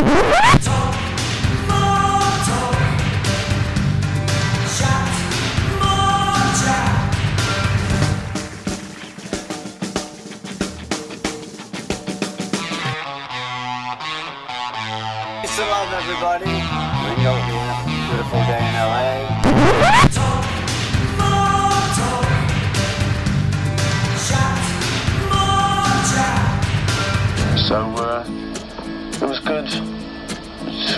Peace and love, everybody.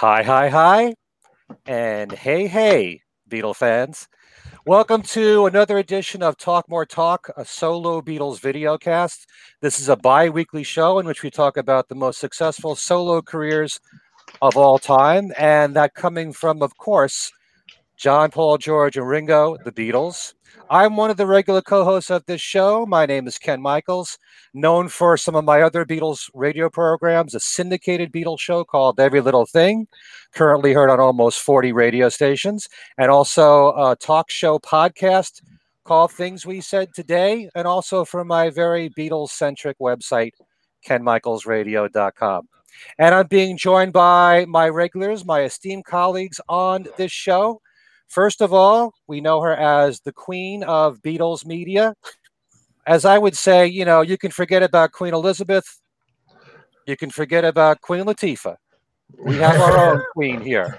Hi, hi, hi, and hey, hey, Beatle fans. Welcome to another edition of Talk More Talk, a solo Beatles video cast. This is a bi weekly show in which we talk about the most successful solo careers of all time, and that coming from, of course, John, Paul, George, and Ringo, the Beatles. I'm one of the regular co hosts of this show. My name is Ken Michaels, known for some of my other Beatles radio programs, a syndicated Beatles show called Every Little Thing, currently heard on almost 40 radio stations, and also a talk show podcast called Things We Said Today, and also for my very Beatles centric website, kenmichaelsradio.com. And I'm being joined by my regulars, my esteemed colleagues on this show. First of all, we know her as the queen of Beatles media. As I would say, you know, you can forget about Queen Elizabeth, you can forget about Queen Latifah. We have our own queen here.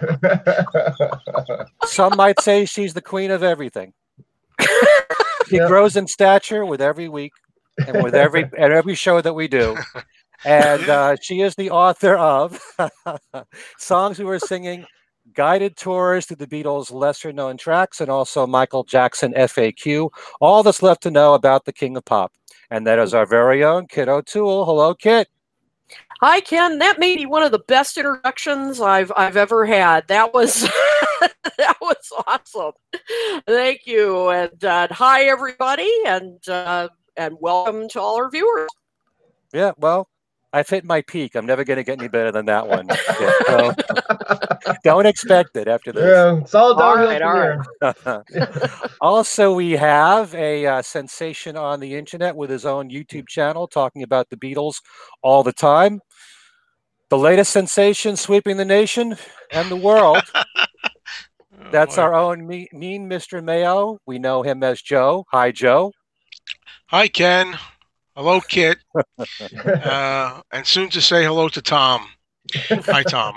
Some might say she's the queen of everything. she Yep. grows in stature with every week and with every and every show that we do. And uh, she is the author of songs we were singing, guided tours through the Beatles' lesser known tracks, and also Michael Jackson FAQ. All that's left to know about the King of Pop. And that is our very own Kit O'Toole. Hello, Kit. Hi, Ken. That may be one of the best introductions I've I've ever had. That was that was awesome. Thank you, and uh, hi everybody, and uh, and welcome to all our viewers. Yeah, well, I've hit my peak. I'm never going to get any better than that one. Kit. So don't expect it after this. yeah, it's all All downhill right, from all here. also, we have a uh, sensation on the internet with his own YouTube channel talking about the Beatles all the time. The latest sensation sweeping the nation and the world. That's our own me- mean Mr. Mayo. We know him as Joe. Hi, Joe. Hi, Ken. Hello, Kit. uh, and soon to say hello to Tom. Hi, Tom.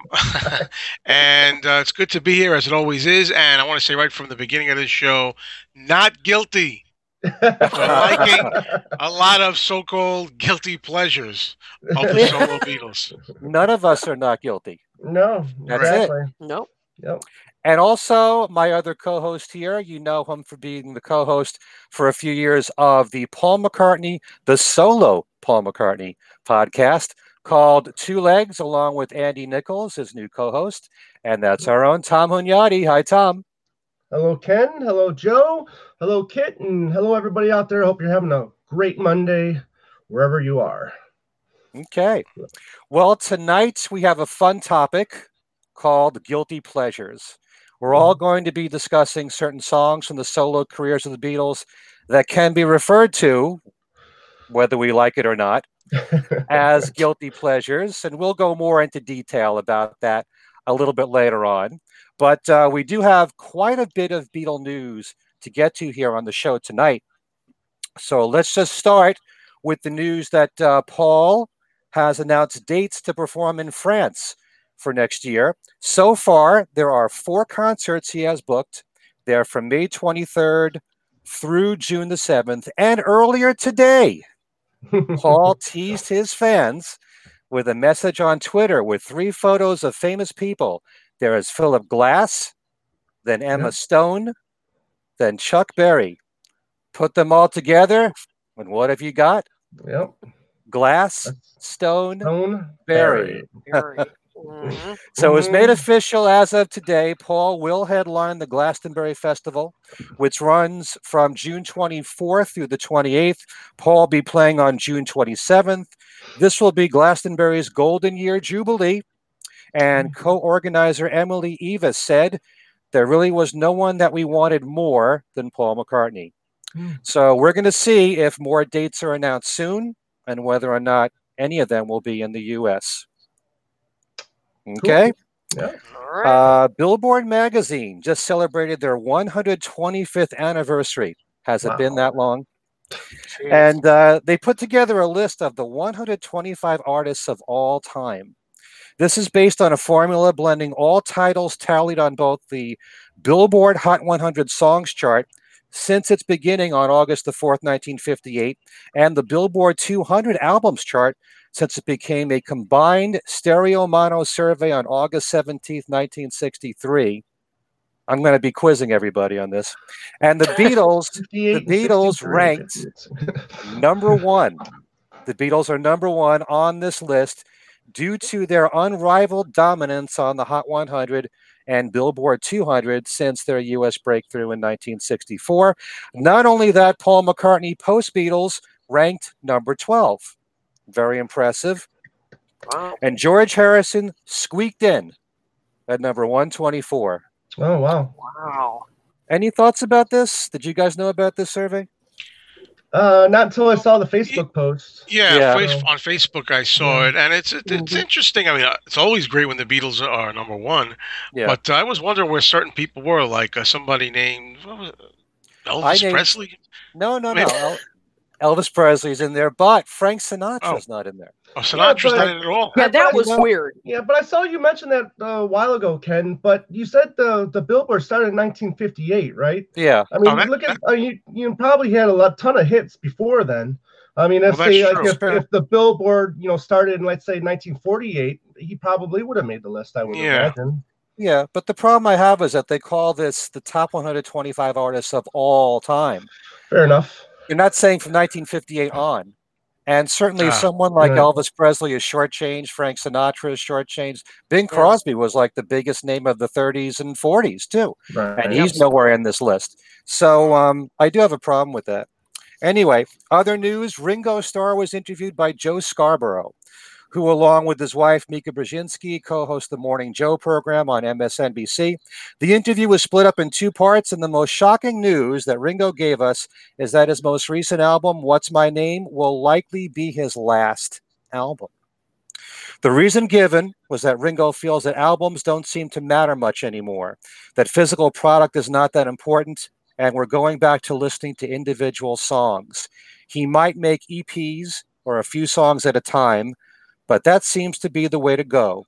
and uh, it's good to be here, as it always is. And I want to say right from the beginning of this show, not guilty for liking a lot of so-called guilty pleasures of the solo Beatles. None of us are not guilty. no, That's it. exactly. Nope. Yep. And also, my other co host here, you know him for being the co host for a few years of the Paul McCartney, the solo Paul McCartney podcast called Two Legs, along with Andy Nichols, his new co host. And that's our own Tom Hunyadi. Hi, Tom. Hello, Ken. Hello, Joe. Hello, Kit, and hello, everybody out there. Hope you're having a great Monday wherever you are. Okay. Well, tonight we have a fun topic called Guilty Pleasures. We're all going to be discussing certain songs from the solo careers of the Beatles that can be referred to, whether we like it or not, as guilty pleasures. And we'll go more into detail about that a little bit later on. But uh, we do have quite a bit of Beatle news to get to here on the show tonight. So let's just start with the news that uh, Paul has announced dates to perform in France for next year. So far, there are four concerts he has booked. They're from May 23rd through June the 7th. And earlier today, Paul teased his fans with a message on Twitter with three photos of famous people. There is Philip Glass, then Emma Yeah. Stone, then Chuck Berry. Put them all together, and what have you got? Yep. Glass, Stone, Stone Berry. Very. Mhm. So it was made Mhm. official as of today. Paul will headline the Glastonbury Festival, which runs from June 24th through the 28th. Paul will be playing on June 27th. This will be Glastonbury's Golden Year Jubilee. And co organizer Emily Eavis said, There really was no one that we wanted more than Paul McCartney. Hmm. So we're going to see if more dates are announced soon and whether or not any of them will be in the US. Okay. All right. Uh, Billboard magazine just celebrated their 125th anniversary. Has it been that long? Jeez. And uh, they put together a list of the 125 artists of all time. This is based on a formula blending all titles tallied on both the Billboard Hot 100 Songs chart since its beginning on August the 4th, 1958, and the Billboard 200 Albums chart since it became a combined stereo mono survey on August 17th, 1963. I'm going to be quizzing everybody on this. And the Beatles the Beatles ranked number one. The Beatles are number one on this list due to their unrivaled dominance on the Hot 100 and Billboard 200 since their US breakthrough in 1964. Not only that, Paul McCartney post Beatles ranked number 12. Very impressive. wow. And George Harrison squeaked in at number 124. Oh wow. Wow. Any thoughts about this? Did you guys know about this survey? Uh, not until I saw the Facebook post. Yeah, Yeah. face- on Facebook I saw Yeah. it, and it's it, it's interesting. I mean, uh, it's always great when the Beatles are number one, Yeah. but I was wondering where certain people were, like uh, somebody named what was it? Elvis named- Presley. No, no, no. Maybe- El- Elvis Presley's in there, but Frank Sinatra's not in there. Oh, Sinatra's but- not in it at all. Yeah, that was weird. Yeah, but I saw you mention that uh, a while ago, Ken. But you said the the Billboard started in 1958, right? Yeah. I mean, Oh, that- look at uh, you. You probably had a lot, ton of hits before then. I mean, let's Well, say like, if, if the Billboard, you know, started in let's say 1948, he probably would have made the list. I would Yeah. imagine. Yeah. But the problem I have is that they call this the top 125 artists of all time. Fair enough. You're not saying from 1958 on. And certainly Ah, someone like. Elvis Presley is shortchanged, Frank Sinatra is shortchanged. Bing Crosby was like the biggest name of the 30s and 40s, too. Right. and he's nowhere in this list. So um, I do have a problem with that. Anyway, other news: Ringo Starr was interviewed by Joe Scarborough, who, along with his wife Mika Brzezinski, co-host the Morning Joe program on MSNBC. The interview was split up in two parts, and the most shocking news that Ringo gave us is that his most recent album, "What's My Name," will likely be his last album. The reason given was that Ringo feels that albums don't seem to matter much anymore, that physical product is not that important, and we're going back to listening to individual songs. He might make EPs or a few songs at a time, but that seems to be the way to go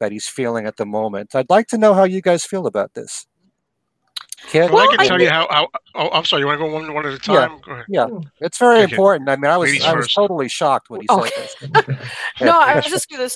that he's feeling at the moment. I'd like to know how you guys feel about this. Kit? Well, I Well, can I tell think- you how, how. Oh, I'm sorry. You want to go one one at a Yeah. time? Go ahead. Yeah, it's very Okay. important. I mean, I was Ladies I was first. totally shocked when he said this. no, I was just gonna.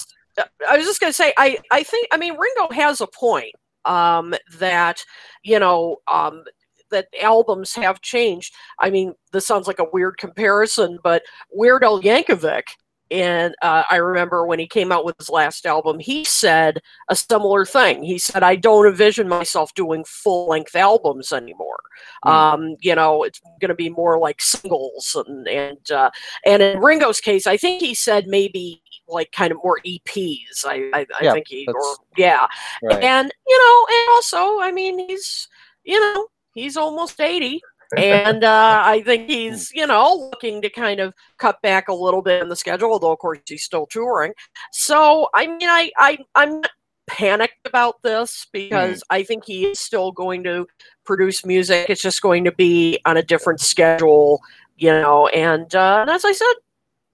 I was just gonna say. I I think. I mean, Ringo has a point. Um, that you know. Um, that albums have changed. I mean, this sounds like a weird comparison, but Weird Al Yankovic, and uh, I remember when he came out with his last album, he said a similar thing. He said, "I don't envision myself doing full-length albums anymore. Hmm. Um, you know, it's going to be more like singles." And and uh, and in Ringo's case, I think he said maybe like kind of more EPs. I I, I Yeah, think he or yeah, Right. and you know, and also, I mean, he's you know he's almost eighty. And uh, I think he's, you know, looking to kind of cut back a little bit in the schedule, although of course he's still touring. So I mean, I, I I'm not panicked about this because I think he is still going to produce music. It's just going to be on a different schedule, you know. And, uh, and as I said,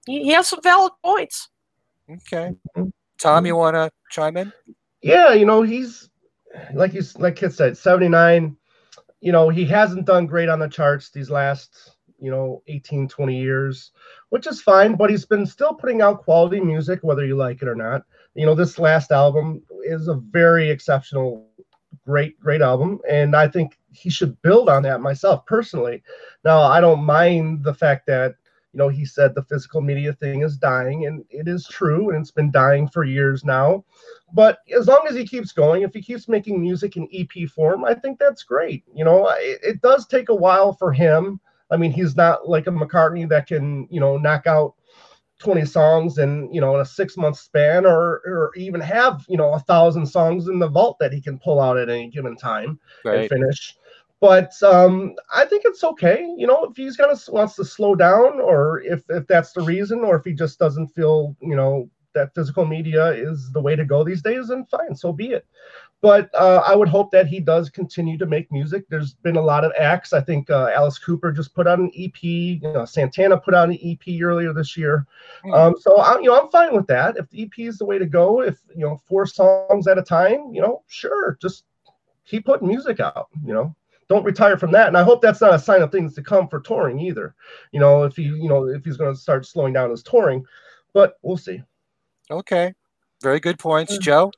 he, he has some valid points. Okay. Mhm. Tom, you want to chime in? Yeah, you know, he's like you like Kit said, 79. You know, he hasn't done great on the charts these last, you know, 18, 20 years, which is fine, but he's been still putting out quality music, whether you like it or not. You know, this last album is a very exceptional, great, great album. And I think he should build on that myself personally. Now, I don't mind the fact that, you know, he said the physical media thing is dying, and it is true, and it's been dying for years now. But as long as he keeps going, if he keeps making music in EP form, I think that's great. You know, it, it does take a while for him. I mean, he's not like a McCartney that can, you know, knock out 20 songs in you know in a six month span or or even have you know a thousand songs in the vault that he can pull out at any given time Right. and finish but um i think it's okay you know if he's gonna wants to slow down or if if that's the reason or if he just doesn't feel you know that physical media is the way to go these days then fine so be it but uh, I would hope that he does continue to make music. There's been a lot of acts. I think uh, Alice Cooper just put out an EP. You know, Santana put out an EP earlier this year. Um, so I'm, you know, I'm fine with that. If the EP is the way to go, if you know, four songs at a time, you know, sure, just keep putting music out. You know, don't retire from that. And I hope that's not a sign of things to come for touring either. You know, if he, you know, if he's going to start slowing down his touring, but we'll see. Okay. Very good points, Joe.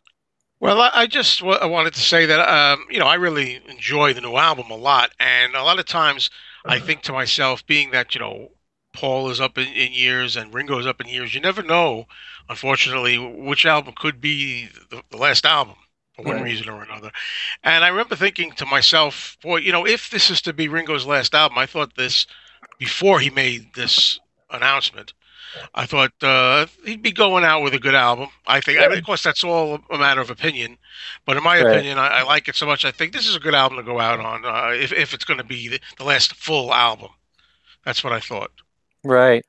Well, I, I just wa- I wanted to say that um, you know I really enjoy the new album a lot, and a lot of times I think to myself, being that you know Paul is up in, in years and Ringo is up in years, you never know, unfortunately, which album could be the, the last album for one Right. reason or another. And I remember thinking to myself, boy, you know, if this is to be Ringo's last album, I thought this before he made this announcement. I thought uh, he'd be going out with a good album. I think. I mean, of course, that's all a matter of opinion. But in my Right. opinion, I, I like it so much. I think this is a good album to go out on. Uh, if if it's going to be the, the last full album, that's what I thought. Right.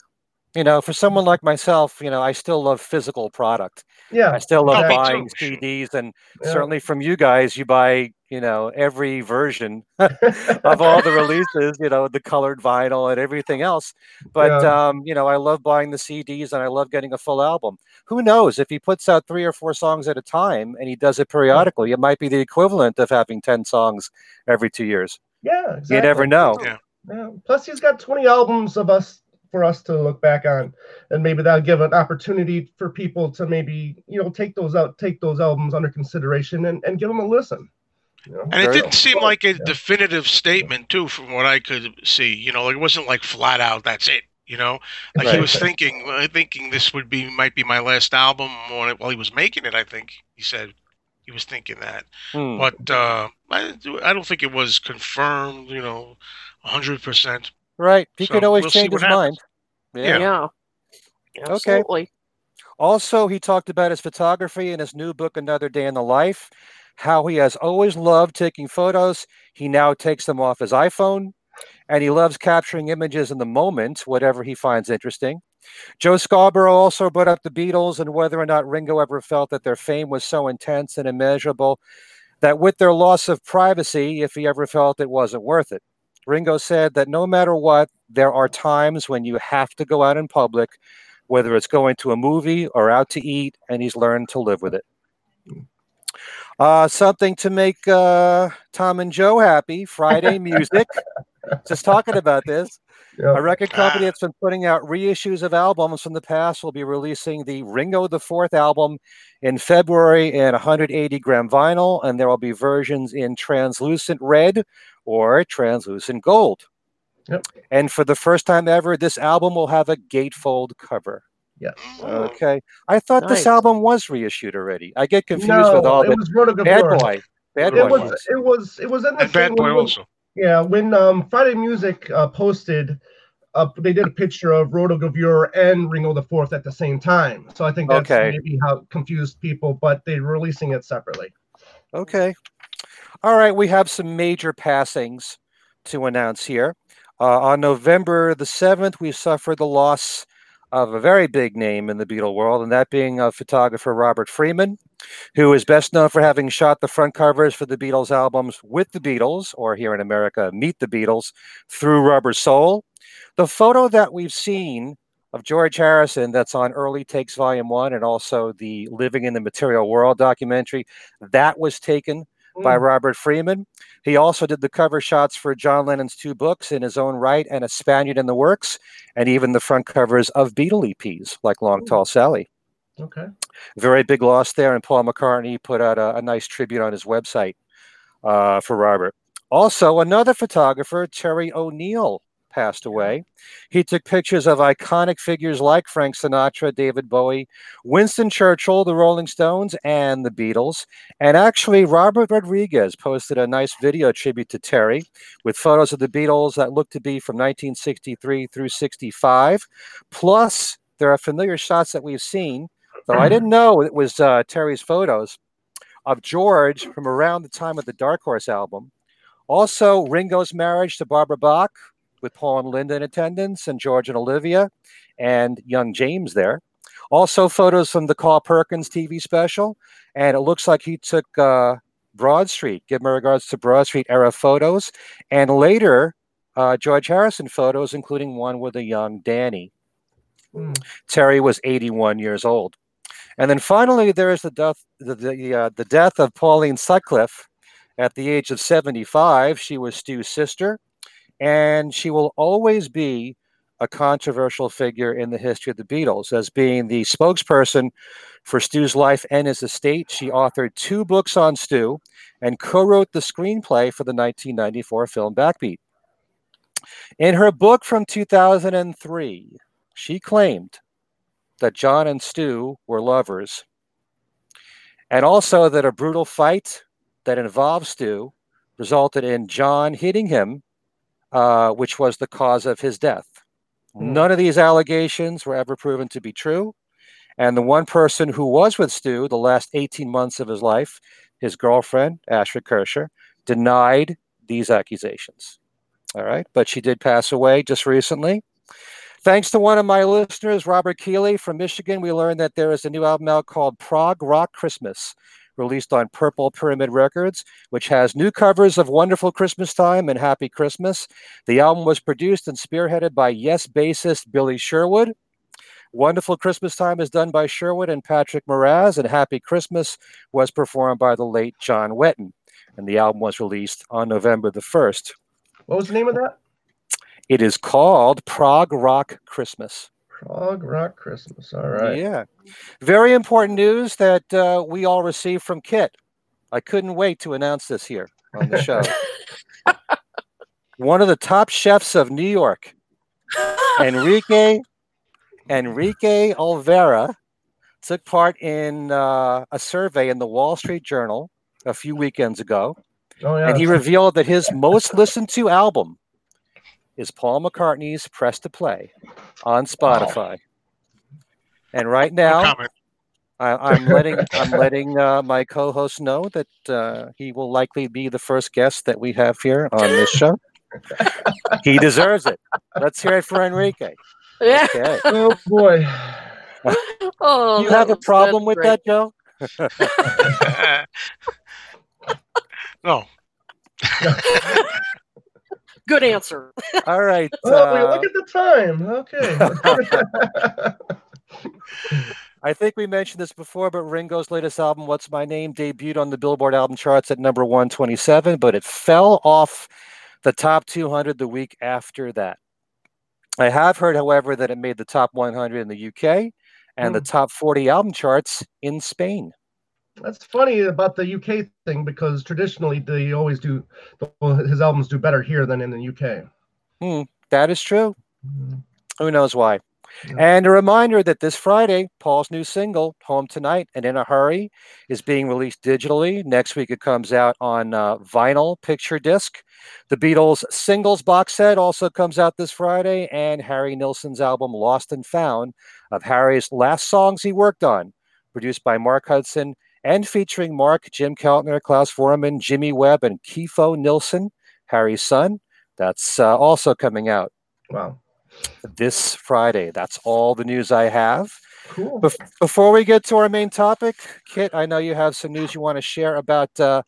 You know, for someone like myself, you know, I still love physical product. Yeah. I still love Oh, buying. CDs, and Yeah. certainly from you guys, you buy, you know, every version of all the releases, you know, the colored vinyl and everything else. But um, you know, I love buying the CDs and I love getting a full album. Who knows if he puts out three or four songs at a time and he does it periodically, it might be the equivalent of having 10 songs every two years. Yeah, exactly. You never know. Yeah. Yeah. Plus, he's got 20 albums of us for us to look back on, and maybe that'll give an opportunity for people to maybe you know take those out, take those albums under consideration, and, and give them a listen. You know? And it didn't seem like a Yeah. definitive statement too, from what I could see. You know, like it wasn't like flat out. That's it. You know, like he Right. was thinking, uh, thinking this would be might be my last album. Or while he was making it, I think he said he was thinking that. Hmm. But uh, I, I don't think it was confirmed. You know, hundred percent. Right. He So could always we'll change his happens. mind. Yeah. Yeah. Absolutely. Also, he talked about his photography in his new book, Another Day in the Life, how he has always loved taking photos. He now takes them off his iPhone, and he loves capturing images in the moment, whatever he finds interesting. Joe Scarborough also brought up the Beatles and whether or not Ringo ever felt that their fame was so intense and immeasurable that with their loss of privacy, if he ever felt it wasn't worth it. Ringo said that no matter what, there are times when you have to go out in public whether it's going to a movie or out to eat, and he's learned to live with it. Uh, something to make uh, Tom and Joe happy Friday music. Just talking about this. Yeah. A record company Ah. that's been putting out reissues of albums from the past will be releasing the Ringo the Fourth album in February in 180 gram vinyl, and there will be versions in translucent red or translucent gold. Yep. And for the first time ever, this album will have a gatefold cover. Yes. Okay. I thought Nice. this album was reissued already. I get confused no, with all it the was Roto Bad Boy. Bad It Boy was, ones. it was it was in the And Bad Boy when- also. Yeah, when um, Friday Music uh, posted, uh, they did a picture of Roto Gravure and Ringo the Fourth at the same time. So I think that's Okay. maybe how confused people, but they're releasing it separately. Okay. All right. We have some major passings to announce here. Uh, on November the 7th, we suffered the loss of a very big name in the Beatle world, and that being uh, photographer Robert Freeman, who is best known for having shot the front covers for the Beatles albums with the Beatles, or here in America, Meet the Beatles, through Rubber Soul. The photo that we've seen of George Harrison that's on Early Takes Volume 1 and also the Living in the Material World documentary, that was taken by Mm. Robert Freeman. He also did the cover shots for John Lennon's two books In His Own Write and A Spaniard in the Works, and even the front covers of Beatle EPs like Long Tall Sally. Okay. Very big loss there, and Paul McCartney put out a, a nice tribute on his website uh, for Robert. Also, another photographer, Terry O'Neill, passed away. He took pictures of iconic figures like Frank Sinatra, David Bowie, Winston Churchill, the Rolling Stones, and the Beatles. And actually, Robert Rodriguez posted a nice video tribute to Terry with photos of the Beatles that look to be from 1963 through 65. Plus, there are familiar shots that we've seen, though I didn't know it was uh, Terry's photos of George from around the time of the Dark Horse album. Also, Ringo's marriage to Barbara Bach with Paul and Linda in attendance, and George and Olivia, and young James there. Also, photos from the Carl Perkins TV special, and it looks like he took uh, Broad Street. Give my regards to Broad Street era photos, and later uh, George Harrison photos, including one with a young Dhani. Mm. Terry was 81 years old. And then finally, there is the death, the, the, uh, the death of Pauline Sutcliffe at the age of 75. She was Stu's sister, and she will always be a controversial figure in the history of the Beatles as being the spokesperson for Stu's life and his estate. She authored two books on Stu and co wrote the screenplay for the 1994 film Backbeat. In her book from 2003, she claimed that John and Stu were lovers, and also that a brutal fight that involved Stu resulted in John hitting him, uh, which was the cause of his death. Hmm. None of these allegations were ever proven to be true. And the one person who was with Stu the last 18 months of his life, his girlfriend, Astrid Kirchherr, denied these accusations. All right. But she did pass away just recently. Thanks to one of my listeners, Robert Keeley from Michigan, we learned that there is a new album out called Prog Rock Christmas, released on Purple Pyramid Records, which has new covers of Wonderful Christmas Time and Happy Christmas. The album was produced and spearheaded by Yes bassist Billy Sherwood. Wonderful Christmas Time is done by Sherwood and Patrick Moraz, and Happy Christmas was performed by the late John Wetton. And the album was released on November the 1st. What was the name of that? It is called Prog Rock Christmas. Prog Rock Christmas. All right. Yeah. Very important news that uh, we all received from Kit. I couldn't wait to announce this here on the show. One of the top chefs of New York, Enrique Enrique Olvera, took part in uh, a survey in the Wall Street Journal a few weekends ago, Oh yeah. and he revealed that his most listened to album is Paul McCartney's "Press to Play" on Spotify. And right now. I, I'm letting I'm letting uh, my co-host know that uh, he will likely be the first guest that we have here on this show. he deserves it. Let's hear it for Enrique. Yeah. Okay. oh boy. Oh, you have a problem with great. that, Joe? no. Good answer. All right. Oh, uh, look at the time. Okay. I think we mentioned this before, but Ringo's latest album, What's My Name, debuted on the Billboard album charts at number 127, but it fell off the top 200 the week after that. I have heard, however, that it made the top 100 in the UK and the Hmm. top 40 album charts in Spain. That's funny about the UK thing because traditionally they always do his albums do better here than in the UK. Hmm, that is true. Mhm. Who knows why? Yeah. And a reminder that this Friday, Paul's new single, Home Tonight and In a Hurry, is being released digitally. Next week, it comes out on uh, vinyl picture disc. The Beatles singles box set also comes out this Friday, and Harry Nilsson's album, Lost and Found, of Harry's last songs he worked on, produced by Mark Hudson and featuring Mark, Jim Keltner, Klaus Voormann, Jimmy Webb, and Kiefo Nilsson, Harry's son. That's uh, also coming out Wow. this Friday. That's all the news I have. Cool. Bef- before we get to our main topic, Kit, I know you have some news you want to share about uh,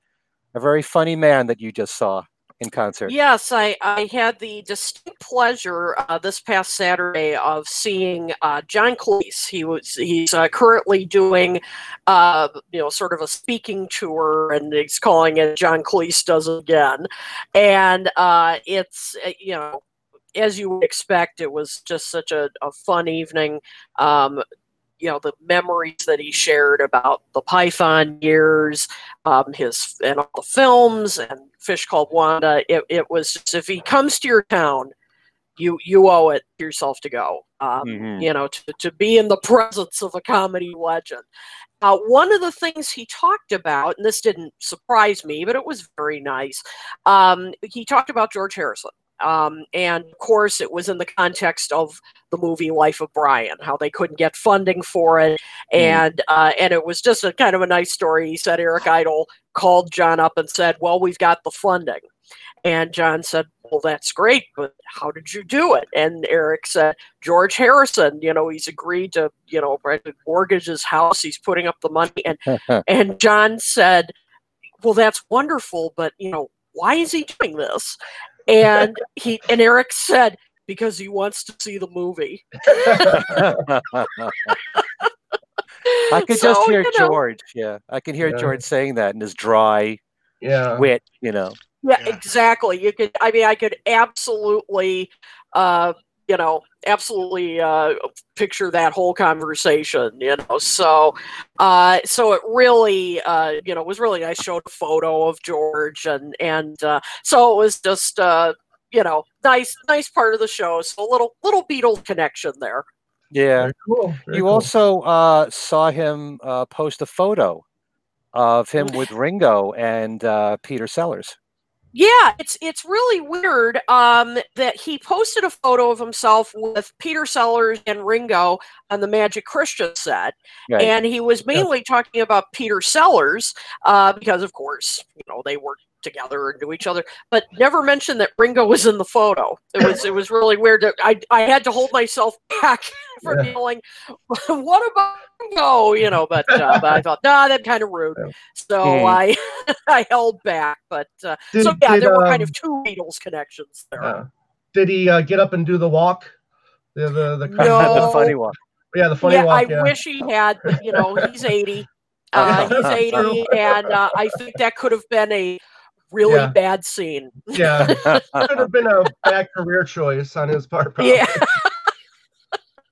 a very funny man that you just saw in concert. Yes, I, I had the distinct pleasure uh, this past Saturday of seeing uh, John Cleese. He was he's uh, currently doing, uh, you know, sort of a speaking tour, and he's calling it John Cleese Does It Again, and uh, it's uh, you know. As you would expect, it was just such a, a fun evening. Um, you know the memories that he shared about the Python years, um, his and all the films and Fish Called Wanda. It, it was just if he comes to your town, you you owe it to yourself to go. Um, Mhm. You know, to to be in the presence of a comedy legend. Uh, one of the things he talked about, and this didn't surprise me, but it was very nice. Um, he talked about George Harrison. Um, and of course, it was in the context of the movie Life of Brian, how they couldn't get funding for it, and uh, and it was just a kind of a nice story. He said Eric Idle called John up and said, "Well, we've got the funding," and John said, "Well, that's great, but how did you do it?" And Eric said, "George Harrison, you know, he's agreed to, you know, mortgage his house. He's putting up the money," and and John said, "Well, that's wonderful, but you know." Why is he doing this? And he and Eric said, because he wants to see the movie. I could So, just hear you know, George. Yeah, I can hear Yeah. George saying that in his dry Yeah. wit. You know. Yeah, Yeah. exactly. You could. I mean, I could absolutely, uh, you know, absolutely uh, picture that whole conversation. You know, so, uh, so it really, uh, you know, was really nice. Showed a photo of George, and and uh, so it was just, uh, you know, nice, nice part of the show. So a little little Beatles connection there. Yeah. Very cool. very You cool. also uh, saw him uh, post a photo of him with Ringo and uh, Peter Sellers. Yeah, it's it's really weird um, that he posted a photo of himself with Peter Sellers and Ringo on the Magic Christian set, Right. and he was mainly talking about Peter Sellers uh, because, of course, you know they worked together and knew each other, but never mentioned that Ringo was in the photo. It was it was really weird. That I I had to hold myself back from Yeah. yelling, "What about Ringo?" You know, but, uh, but I thought, nah, that's kind of rude. So Hmm. I I held back, but uh, Did- so yeah, did, there were kind um, of two Beatles connections there. uh, did he uh, get up and do the walk? The the the, No. the funny one. yeah the funny yeah, walk. I yeah. wish he had, but you know, he's 80. Uh, he's 80, and uh, I think that could have been a really Yeah. bad scene. Yeah, could have been a bad career choice on his part. probably. Yeah,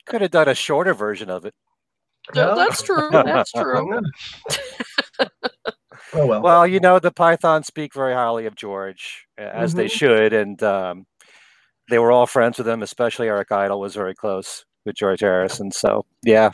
Could have done a shorter version of it. no, that's true. That's true. oh well. Well, you know, the Pythons speak very highly of George, uh, as they Mhm. should, and um, they were all friends with him. Especially Eric Idle was very close with George Harrison. So, yeah.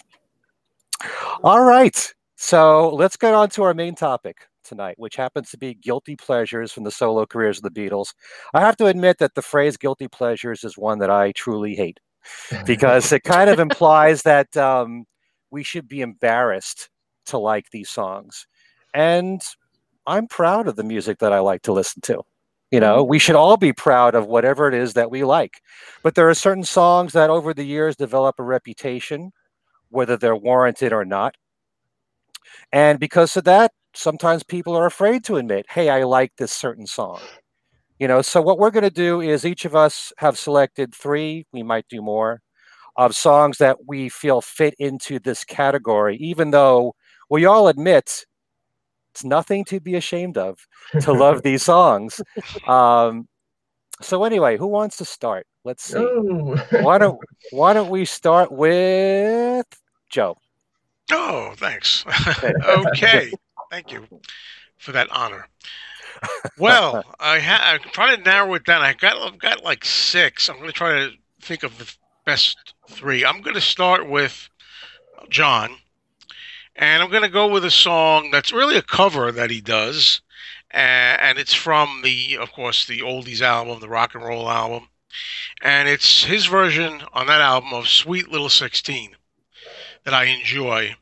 All right. So let's get on to our main topic tonight, which happens to be guilty pleasures from the solo careers of the Beatles. I have to admit that the phrase guilty pleasures is one that I truly hate because it kind of implies that um, we should be embarrassed to like these songs. And I'm proud of the music that I like to listen to. You know, we should all be proud of whatever it is that we like. But there are certain songs that over the years develop a reputation, whether they're warranted or not. And because of that, sometimes people are afraid to admit, hey, I like this certain song. You know, so what we're going to do is each of us have selected three, we might do more, of songs that we feel fit into this category, even though we all admit it's nothing to be ashamed of to love these songs. Um, so anyway, who wants to start? Let's see. Oh. Why don't Why don't we start with Joe? Oh, thanks. okay, thank you for that honor. Well, I ha- I'm trying to narrow it down. I got I've got like six. I'm going to try to think of the best three. I'm going to start with John, and I'm going to go with a song that's really a cover that he does, and it's from the, of course, the oldies album, the rock and roll album, and it's his version on that album of "Sweet Little 16" that I enjoy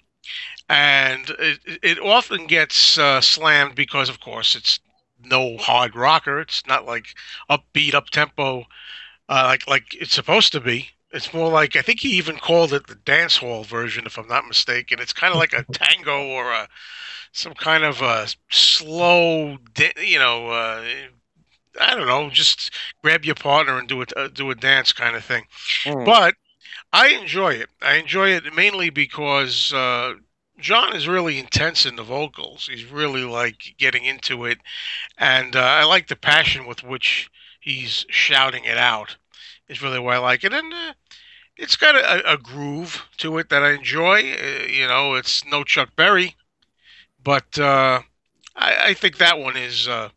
and it, it often gets uh, slammed because, of course, it's no hard rocker. It's not like upbeat, up tempo, uh, like like it's supposed to be. It's more like I think he even called it the dance hall version, if I'm not mistaken. It's kind of like a tango or a some kind of a slow, you know. Uh, I don't know, just grab your partner and do it, uh, do a dance kind of thing. Hmm. But I enjoy it. I enjoy it mainly because uh, John is really intense in the vocals. He's really like getting into it, and uh, I like the passion with which he's shouting it out. Is really why I like it, and uh, it's got a, a groove to it that I enjoy. Uh, you know, it's no Chuck Berry, but uh, I, I think that one is uh,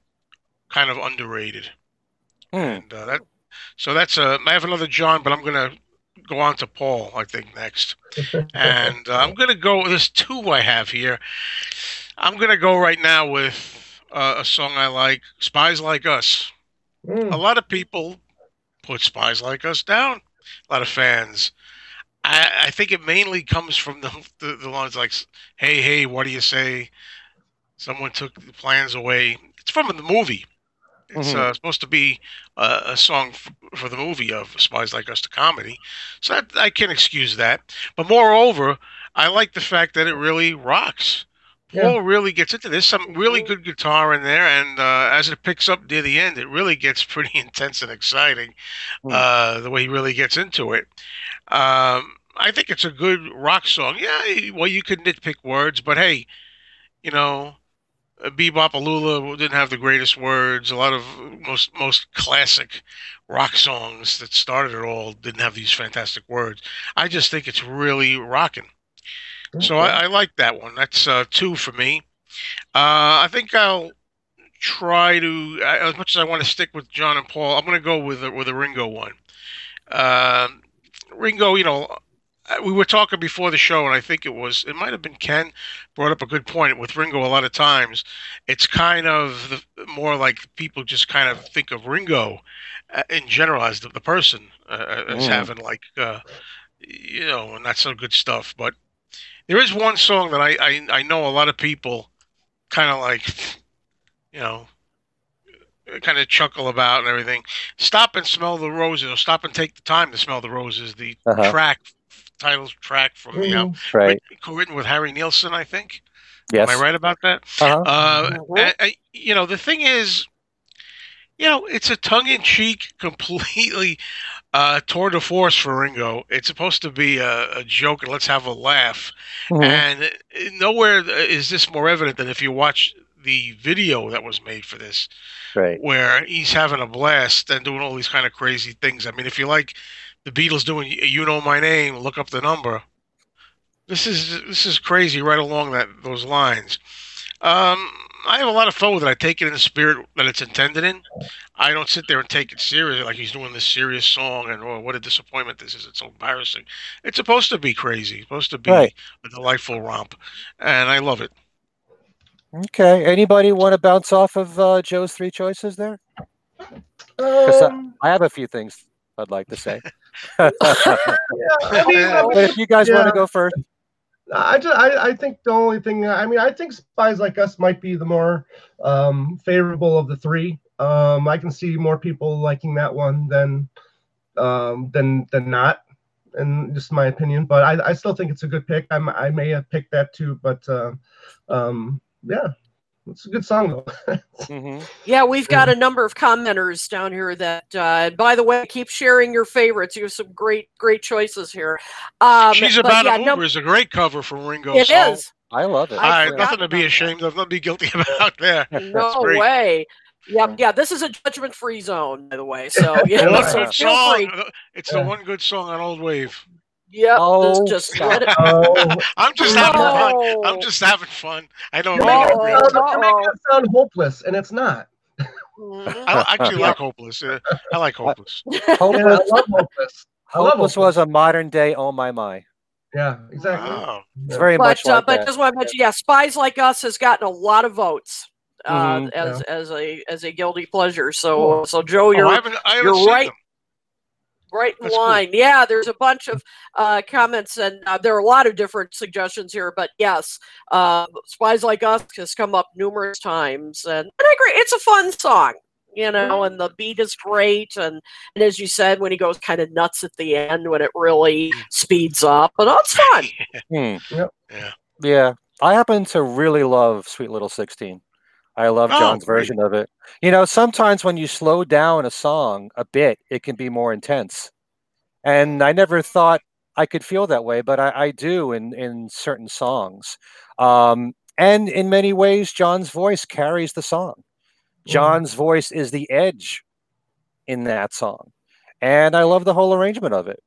kind of underrated Hmm. and uh, that so that's a. I have another John, but I'm gonna go on to Paul. I think next, and uh, I'm gonna go. There's two I have here. I'm gonna go right now with uh, a song I like, "Spies Like Us." Mm. A lot of people put "Spies Like Us" down. A lot of fans. I, I think it mainly comes from the, the the lines like, "Hey, hey, what do you say? Someone took the plans away." It's from the movie. It's Mhm. uh, supposed to be uh, a song f- for the movie of Spies Like Us, the comedy. So that, I can excuse that. But moreover, I like the fact that it really rocks. Yeah. Paul really gets into this. Some really good guitar in there, and uh, as it picks up near the end, it really gets pretty intense and exciting. Uh, the way he really gets into it. Um, I think it's a good rock song. Yeah, well, you could nitpick words, but hey, you know, Be-Bop-A-Lula didn't have the greatest words. A lot of most most classic rock songs that started it all didn't have these fantastic words. I just think it's really rocking. So I, I like that one. That's uh, two for me. Uh, I think I'll try to, I- as much as I want to stick with John and Paul, I'm going to go with a, with a Ringo one. Um Ringo, you know, uh, we were talking before the show, and I think it was, it might have been Ken brought up a good point with Ringo. A lot of times, it's kind of the, more like people just kind of think of Ringo uh, in general as the, the person, uh, as Mm. having like, uh, you know, not so good stuff. But there is one song that I, I, I know a lot of people kind of like, you know, kind of chuckle about and everything. Stop and smell the roses, or stop and take the time to smell the roses. The Uh-huh. track, title track from the album, Mm. Right. written, written with Harry Nilsson, I think. Yes. Am I right about that? Uh-huh. Uh, Mhm. I- I- you know, the thing is, you know, it's a tongue-in-cheek, completely uh, tour de force for Ringo. It's supposed to be a, a joke and let's have a laugh. Mhm. And uh, nowhere is this more evident than if you watch the video that was made for this, Right. where he's having a blast and doing all these kind of crazy things. I mean, if you like the Beatles doing "You Know My Name," look up the number. This is this is crazy right along that those lines. Um, I have a lot of fun with it. I take it in the spirit that it's intended in. I don't sit there and take it seriously like he's doing this serious song and oh, what a disappointment this is. It's so embarrassing. It's supposed to be crazy. It's supposed to be Right. a delightful romp, and I love it. Okay. Anybody want to bounce off of uh, Joe's three choices there? 'Cause, uh, Um, I have a few things I'd like to say. yeah, I mean, I but if you guys want to go first, I just I, I think the only thing I mean I think spies like us might be the more um, favorable of the three. Um, I can see more people liking that one than um, than than not, and just my opinion. But I, I still think it's a good pick. I'm, I may have picked that too, but uh, um, yeah, it's a good song though. hmm Yeah, we've got a number of commenters down here that, uh, by the way, keep sharing your favorites. You have some great, great choices here. Um, She's about yeah, a no- is a great cover from Ringo. It song. is. I love it. I I, nothing to be ashamed of, nothing to be guilty about there. No great. way. Yep, yeah, this is a judgment-free zone, by the way. So, you The so good feel song. free. It's the one good song on Old Wave. Yep, Oh, just, just let it. oh, I'm just having fun. I'm just having fun. I don't you're making, it Uh-oh. it real. sound, you're making it sound hopeless, and it's not. I actually like Hopeless. I like Hopeless. Yeah, I Hopeless, love hopeless. I love Hopeless was a modern day oh my my. Yeah, exactly. Wow. It's very much but uh, like but that. just want to mention, yeah, Spies Like Us has gotten a lot of votes uh, Mhm, as as a as a guilty pleasure. So so Joe, Oh, you're I haven't, I haven't you're right. them. Right in That's cool. line. Yeah, there's a bunch of uh, comments, and uh, there are a lot of different suggestions here. But yes, uh, "Spies Like Us" has come up numerous times, and, and I agree. It's a fun song, you know, and the beat is great, and and as you said, when he goes kind of nuts at the end, when it really speeds up, but oh, it's fun. Hmm. Yep. Yeah. Yeah. I happen to really love Sweet Little 16. I love Oh, John's great. version of it. You know, sometimes when you slow down a song a bit, it can be more intense. And I never thought I could feel that way, but I, I do in, in certain songs. Um, and in many ways, John's voice carries the song. John's voice is the edge in that song. And I love the whole arrangement of it.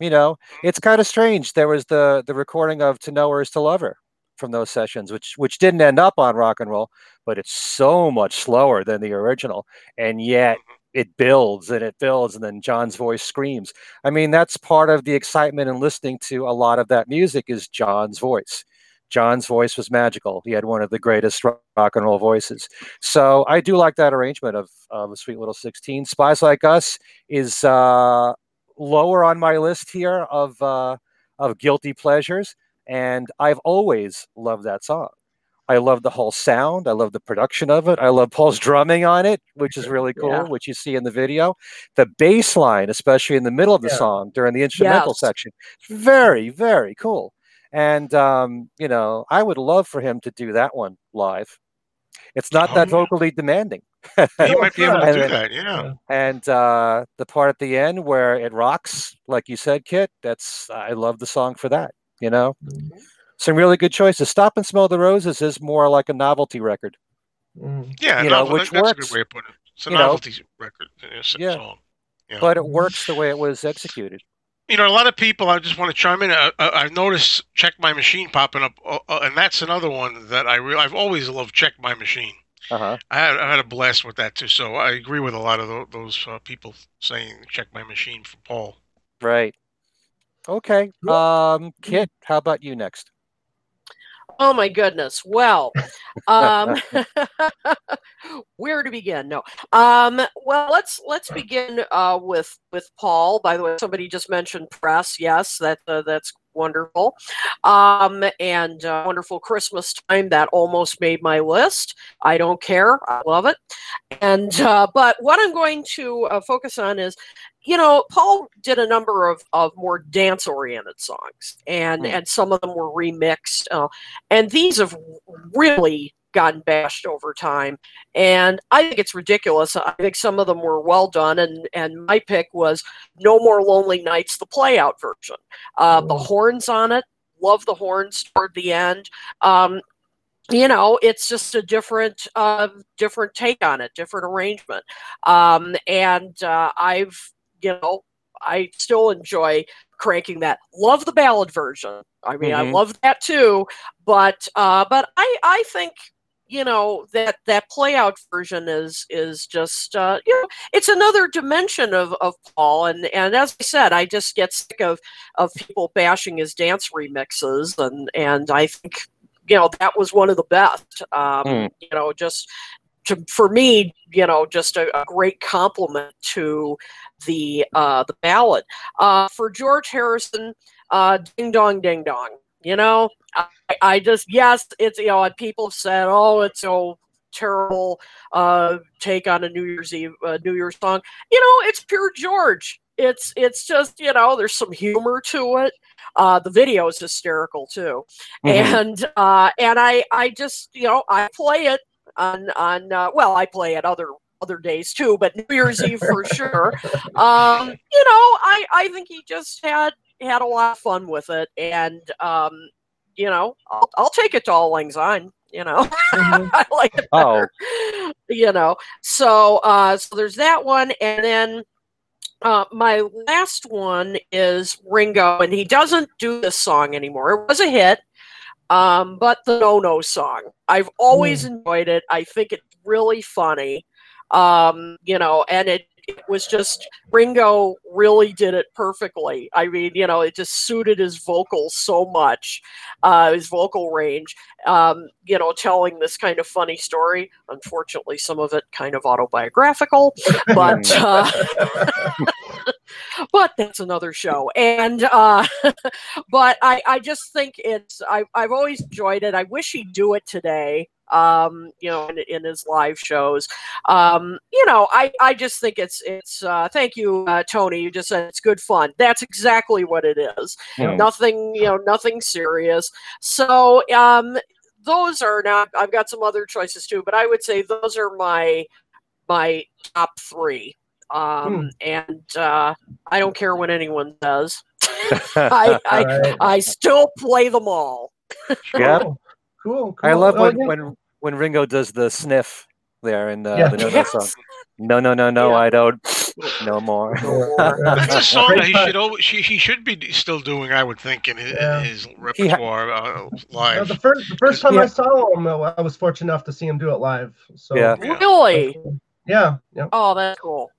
You know, it's kind of strange. There was the the recording of To Know Her Is to Love Her from those sessions, which which didn't end up on rock and roll, but it's so much slower than the original. And yet it builds and it builds and then john's voice screams. I mean that's part of the excitement in listening to a lot of that music is john's voice. John's voice was magical. He had one of the greatest rock and roll voices. So i do like that arrangement of, of a sweet little 16 spies like us is uh, lower on my list here of uh, of guilty pleasures and i've always loved that song I love the whole sound. I love the production of it. I love Paul's drumming on it, which is really cool, Yeah. which you see in the video. The bass line, especially in the middle of the Yeah. song during the instrumental Yes. section, very, very cool. And um, you know, I would love for him to do that one live. It's not Oh, that yeah. vocally demanding. He might be able to And do then- that. Yeah. And uh, the part at the end where it rocks, like you said, Kit, that's I love the song for that. You know, some really good choices. Stop and Smell the Roses is more like a novelty record. Mm. Yeah. You know, which that- that's a works, good way of putting it. It's a you know. novelty record. It's a Yeah. song. Yeah. but it works the way it was executed. you know, a lot of people. I just want to chime in. Uh, uh, I've noticed "Check My Machine" popping up, uh, uh, and that's another one that I re- I've always loved. "Check My Machine." Uh huh. I had I had a blast with that too. So I agree with a lot of tho- those uh, people saying "Check My Machine" for Paul. Right. Okay. Um, Kit, how about you next? Oh my goodness. Well, um, where to begin? No. Um, well, let's let's begin uh, with with Paul. By the way, somebody just mentioned press. Yes, that uh, that's wonderful. Um, and uh, wonderful Christmas time that almost made my list. I don't care. I love it. And uh, but what I'm going to uh, focus on is you know, Paul did a number of, of more dance oriented songs, and Mm. and some of them were remixed, uh, and these have really gotten bashed over time. And I think it's ridiculous. I think some of them were well done, and and my pick was "No More Lonely Nights," the play out version. Uh, the Mm. horns on it, love the horns toward the end. Um, you know it's just a different uh different take on it different arrangement um and uh i've you know i still enjoy cranking that love the ballad version i mean i Mhm. love that too but uh but i i think you know that that play out version is is just uh you know it's another dimension of of paul and and as i said i just get sick of of people bashing his dance remixes and and i think you know that was one of the best um Mm. you know just to, for me you know just a, a great compliment to the uh the ballad. Uh for george harrison uh ding dong ding dong you know? I, I just yes it's you know people have said oh it's so terrible uh take on a new year's eve uh, new year's song. You know it's pure george. It's it's just you know there's some humor to it. Uh the video is hysterical too. Mhm. and uh and i i just you know i play it on on uh, well i play at other other days too but new year's eve for sure um you know i i think he just had had a lot of fun with it and um you know i'll, I'll take it to Auld Lang Syne you know Mhm. i like it Oh. better, you know so uh so there's that one and then uh, my last one is Ringo, and he doesn't do this song anymore. It was a hit, um, but the No No song. I've always enjoyed it. I think it's really funny, um, you know, and it, it was just Ringo really did it perfectly. I mean, you know, it just suited his vocals so much, uh, his vocal range. Um, you know, telling this kind of funny story. Unfortunately, some of it kind of autobiographical, but. Uh, but that's another show and uh but i i just think it's I, i've always enjoyed it. I wish he'd do it today um you know in, in his live shows. Um you know i i just think it's it's uh thank you uh tony you just said it's good fun. That's exactly what it is. Hmm. nothing you know nothing serious. So um those are now. i've got some other choices too but i would say those are my my top three um and uh i don't care what anyone does I, I Alright. i still play them all yeah. Cool. Cool. cool. I love Oh, when, yeah. when when Ringo does the sniff there in uh, Yeah. the No No song. No, no, no, no, Yeah. I don't. No more. That's a song that he should always, he, he should be still doing. I would think in his, Yeah. in his repertoire uh, Uh, live. the first the first time Yeah. I saw him, uh, I was fortunate enough to see him do it live. So Yeah. Yeah. really Yeah, yeah. oh that's cool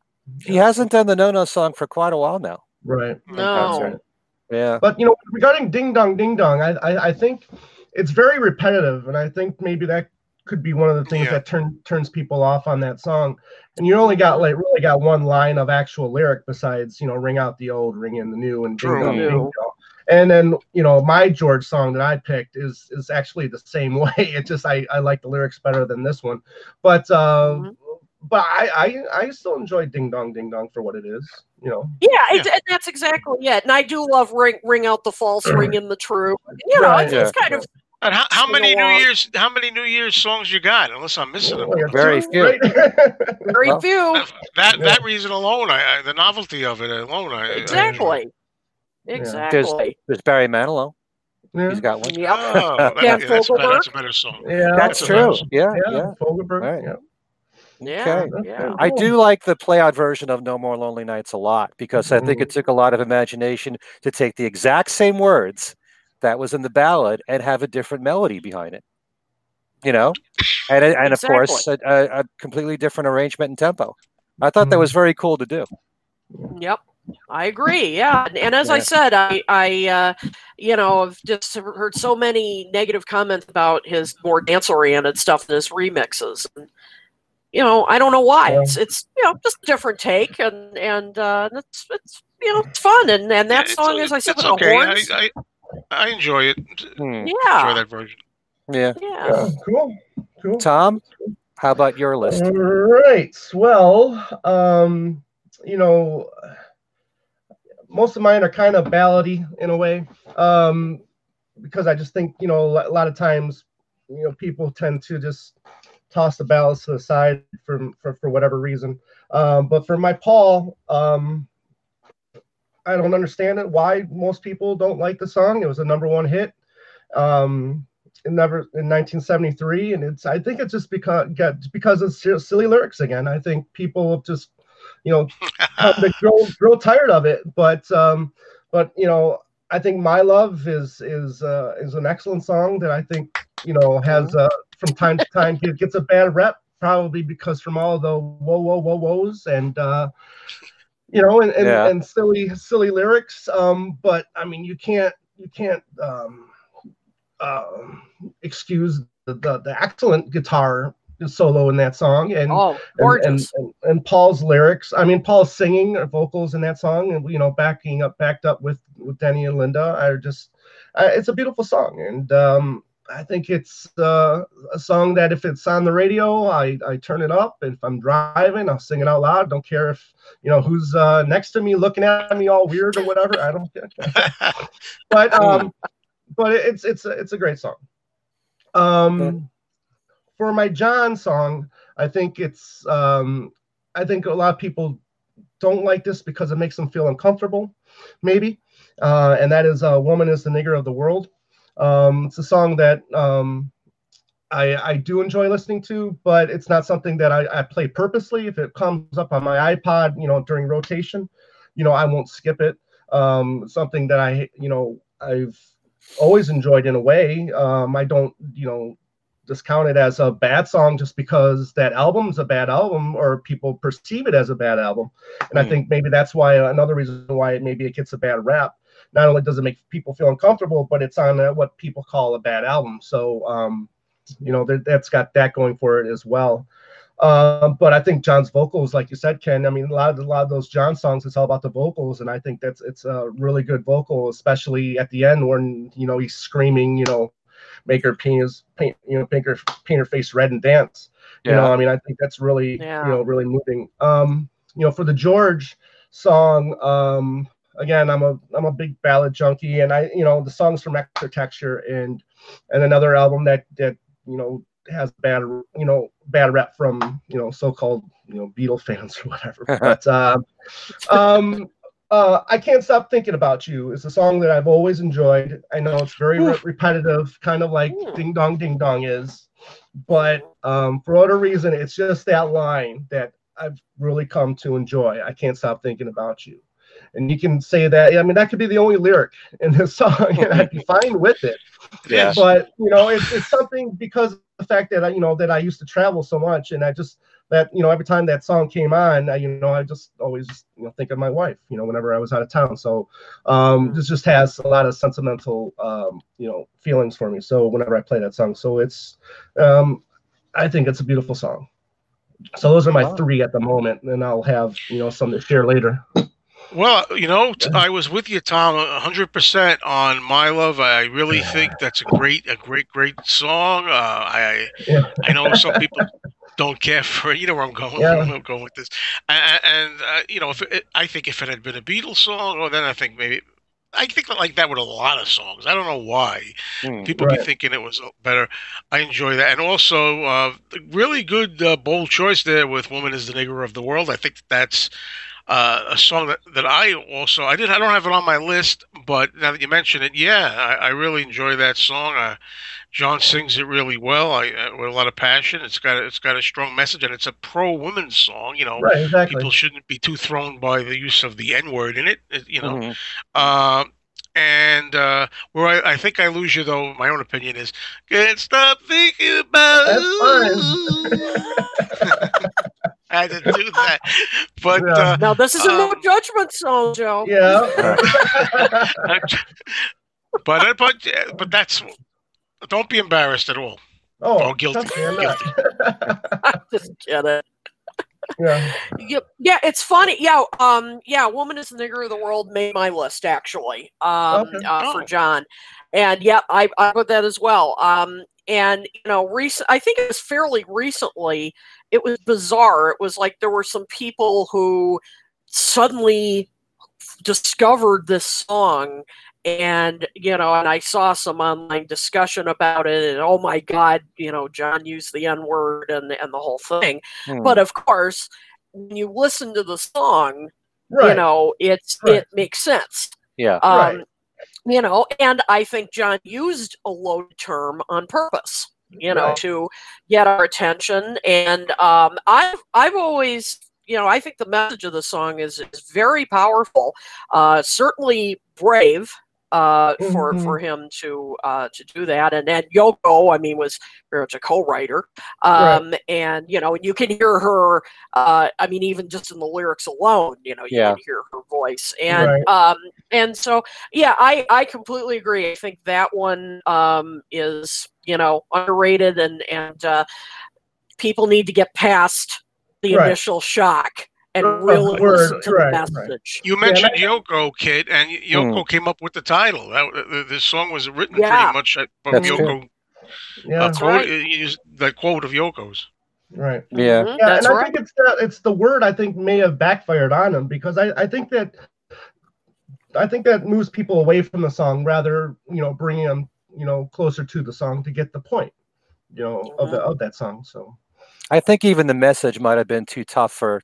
He hasn't done the No No song for quite a while now. Right. No. Yeah. But you know, regarding Ding Dong Ding Dong, I, I I think it's very repetitive, and I think maybe that could be one of the things Yeah. that turn turns people off on that song. And you only got like really got one line of actual lyric besides you know ring out the old, ring in the new, and ding dong ding dong. And then you know my George song that I picked is is actually the same way. It just I I like the lyrics better than this one, but uh, Mhm. But I, I I still enjoy Ding Dong Ding Dong for what it is. You know. Yeah, it, and that's exactly it. And I do love ring ring out the false, ring in the true. You know, Right, it's, it's kind of And how, how many New. Year's how many New Year's songs you got? Unless I'm missing them. Only a Very few. right? very Well, few. That that reason alone, I, I the novelty of it alone, I I enjoy. Exactly. There's, Exactly. there's Barry Manilow. yeah. He's got one. Yep. Oh, that- yeah, that's, a better, that's a better song. Yeah, That's a true. nice- Yeah, Yeah, yeah. Fogelberg. Right. Yeah. Yeah. Okay. Yeah. I do like the play out version of No More Lonely Nights a lot because I Mm-hmm. think it took a lot of imagination to take the exact same words that was in the ballad and have a different melody behind it. You know, and and of course a, a, a completely different arrangement and tempo. I thought that was very cool to do. Yep. I agree. Yeah. And, and as I said, I, I, uh, you know, I've just heard so many negative comments about his more dance oriented stuff than his remixes. And, you know, I don't know why. Yeah. It's, it's, you know, just a different take and, and, uh, it's, it's, you know, it's fun. And, and that Yeah, song, as I said, it's with okay. the horns. I, I, I enjoy it. Hmm. Enjoy that version. Yeah. Yeah. Yeah, cool. Cool. Tom, how about your list? All right. Well, um, you know, most of mine are kind of ballady in a way, um, because I just think you know a lot of times, you know, people tend to just toss the ballads to the side for for, for whatever reason. Um, but for my Paul, um, I don't understand it. Why most people don't like the song? It was a number one hit. Um, it never in 1973 and it's i think it's just because got because of si- silly lyrics again i think people have just you know come to grow, grow tired of it but um but you know i think my love is is uh is an excellent song that i think you know has uh from time to time get, gets a bad rep probably because from all the whoa whoa whoa whoas and uh you know and and, Yeah. and silly silly lyrics um but i mean you can't you can't um um excuse the, the, the excellent guitar solo in that song and Oh, and, gorgeous. and, and, and Paul's lyrics. I mean, Paul's singing or vocals in that song, and you know, backing up, backed up with with Denny and Linda. I just, uh, it's a beautiful song, and um, I think it's uh, a song that if it's on the radio, I I turn it up. If I'm driving, I'll sing it out loud. Don't care if you know who's uh, next to me looking at me all weird or whatever. I don't care. but um, but it's it's a, it's a great song. Um, for my John song, I think it's um, I think a lot of people don't like this because it makes them feel uncomfortable, maybe, uh, and that is uh, "Woman is the Nigger of the World." Um, it's a song that um, I, I do enjoy listening to, but it's not something that I, I play purposely. If it comes up on my iPod, you know, during rotation, you know, I won't skip it. Um, something that I, you know, I've always enjoyed in a way. Um, I don't, you know, discount it as a bad song just because that album's a bad album or people perceive it as a bad album. And I Hmm. think maybe that's why another reason why it, maybe it gets a bad rap. Not only does it make people feel uncomfortable, but it's on uh what people call a bad album. So, um, you know, that, that's got that going for it as well. Um, but I think John's vocals, like you said, Ken. I mean, a lot of a lot of those John songs, it's all about the vocals, and I think that's it's a really good vocal, especially at the end when you know he's screaming, you know, make her paint his paint, you know, paint her paint her face red and dance. You know, I mean, I think that's really Yeah. you know really moving. Um, you know, for the George song, um, again, I'm a I'm a big ballad junkie, and I you know the songs from Extra Texture and and another album that that you know has bad you know bad rep from you know so-called you know Beatle fans or whatever. but uh, um, uh, I can't stop thinking about you. It's a song that I've always enjoyed. I know it's very re- repetitive, kind of like Ooh. Ding Dong Ding Dong is, but um, for whatever reason, it's just that line that I've really come to enjoy. I can't stop thinking about you. And you can say that. I mean, that could be the only lyric in this song, and I'd be fine with it Yeah. but you know it's, it's something because of the fact that I, you know, that I used to travel so much, and I just that you know every time that song came on, I, you know, I just always you know think of my wife, you know, whenever I was out of town. So um, this just has a lot of sentimental, um, you know, feelings for me. So whenever I play that song, so it's, um, I think it's a beautiful song. So those are my Wow. three at the moment, and I'll have you know some to share later. Well, you know, t- I was with you, Tom, a hundred percent on "My Love." I really think that's a great, a great, great song. Uh, I, Yeah. I know some people don't care for it. You know where I'm going. Yeah. I'm going with this, and, and uh, you know, if it, I think if it had been a Beatles song, well, then I think maybe. I think like that with a lot of songs. I don't know why Hmm. people be thinking it was better. I enjoy that, and also uh, really good uh, bold choice there with "Woman Is the Nigger of the World." I think that's uh, a song that, that I also I did I don't have it on my list, but now that you mention it, yeah, I, I really enjoy that song. Uh, John sings it really well, I, uh, with a lot of passion. It's got it's got a strong message, and it's a pro women's song. You know, Right, exactly. people shouldn't be too thrown by the use of the N word in it. it- You know, Mhm. um, and uh, where I, I think I lose you, though, my own opinion is can't stop thinking about. That's fine. I had to do that, but Yeah. uh, Now this is a no Um, judgment song, Joe. yeah. but but but that's don't be embarrassed at all. oh, Oh, guilty, trust me, I'm just get it. yeah. Yeah, yeah, it's funny. Yeah, um, yeah, "Woman Is the Nigger of the World" made my list actually, um, Okay. uh, for Oh. John, and yeah, I I put that as well. Um, and you know, recent, I think it was fairly recently. It was bizarre. It was like there were some people who suddenly discovered this song and you know and i saw some online discussion about it and oh my god you know john used the n word and and the whole thing Hmm. but of course when you listen to the song Right. you know it's Right. it makes sense yeah. um Right. you know and i think john used a loaded term on purpose you know Right. to get our attention and um i've i've always you know i think the message of the song is is very powerful uh certainly brave uh for Mhm. for him to uh to do that and then yoko i mean was very much a co-writer um and you know and you can hear her uh i mean even just in the lyrics alone you know you Yeah. can hear her voice and Right. um and so yeah i i completely agree i think that one um is you know underrated and and uh people need to get past the Right. initial shock and Right. really Word, listen to right, the right. message You mentioned Yoko, Kit, and y- Yoko came up with the title. That the, the song was written Yeah. pretty much uh, from That's Yoko. Yeah. uh, That's quote, right. uh, you used the quote of Yoko's. Right. Yeah. Mhm, Yeah, that's and I right think it's the, it's the word I think may have backfired on him because I, I think that I think that moves people away from the song rather you know bringing them you know closer to the song to get the point you know of the of that song. So I think even the message might have been too tough for it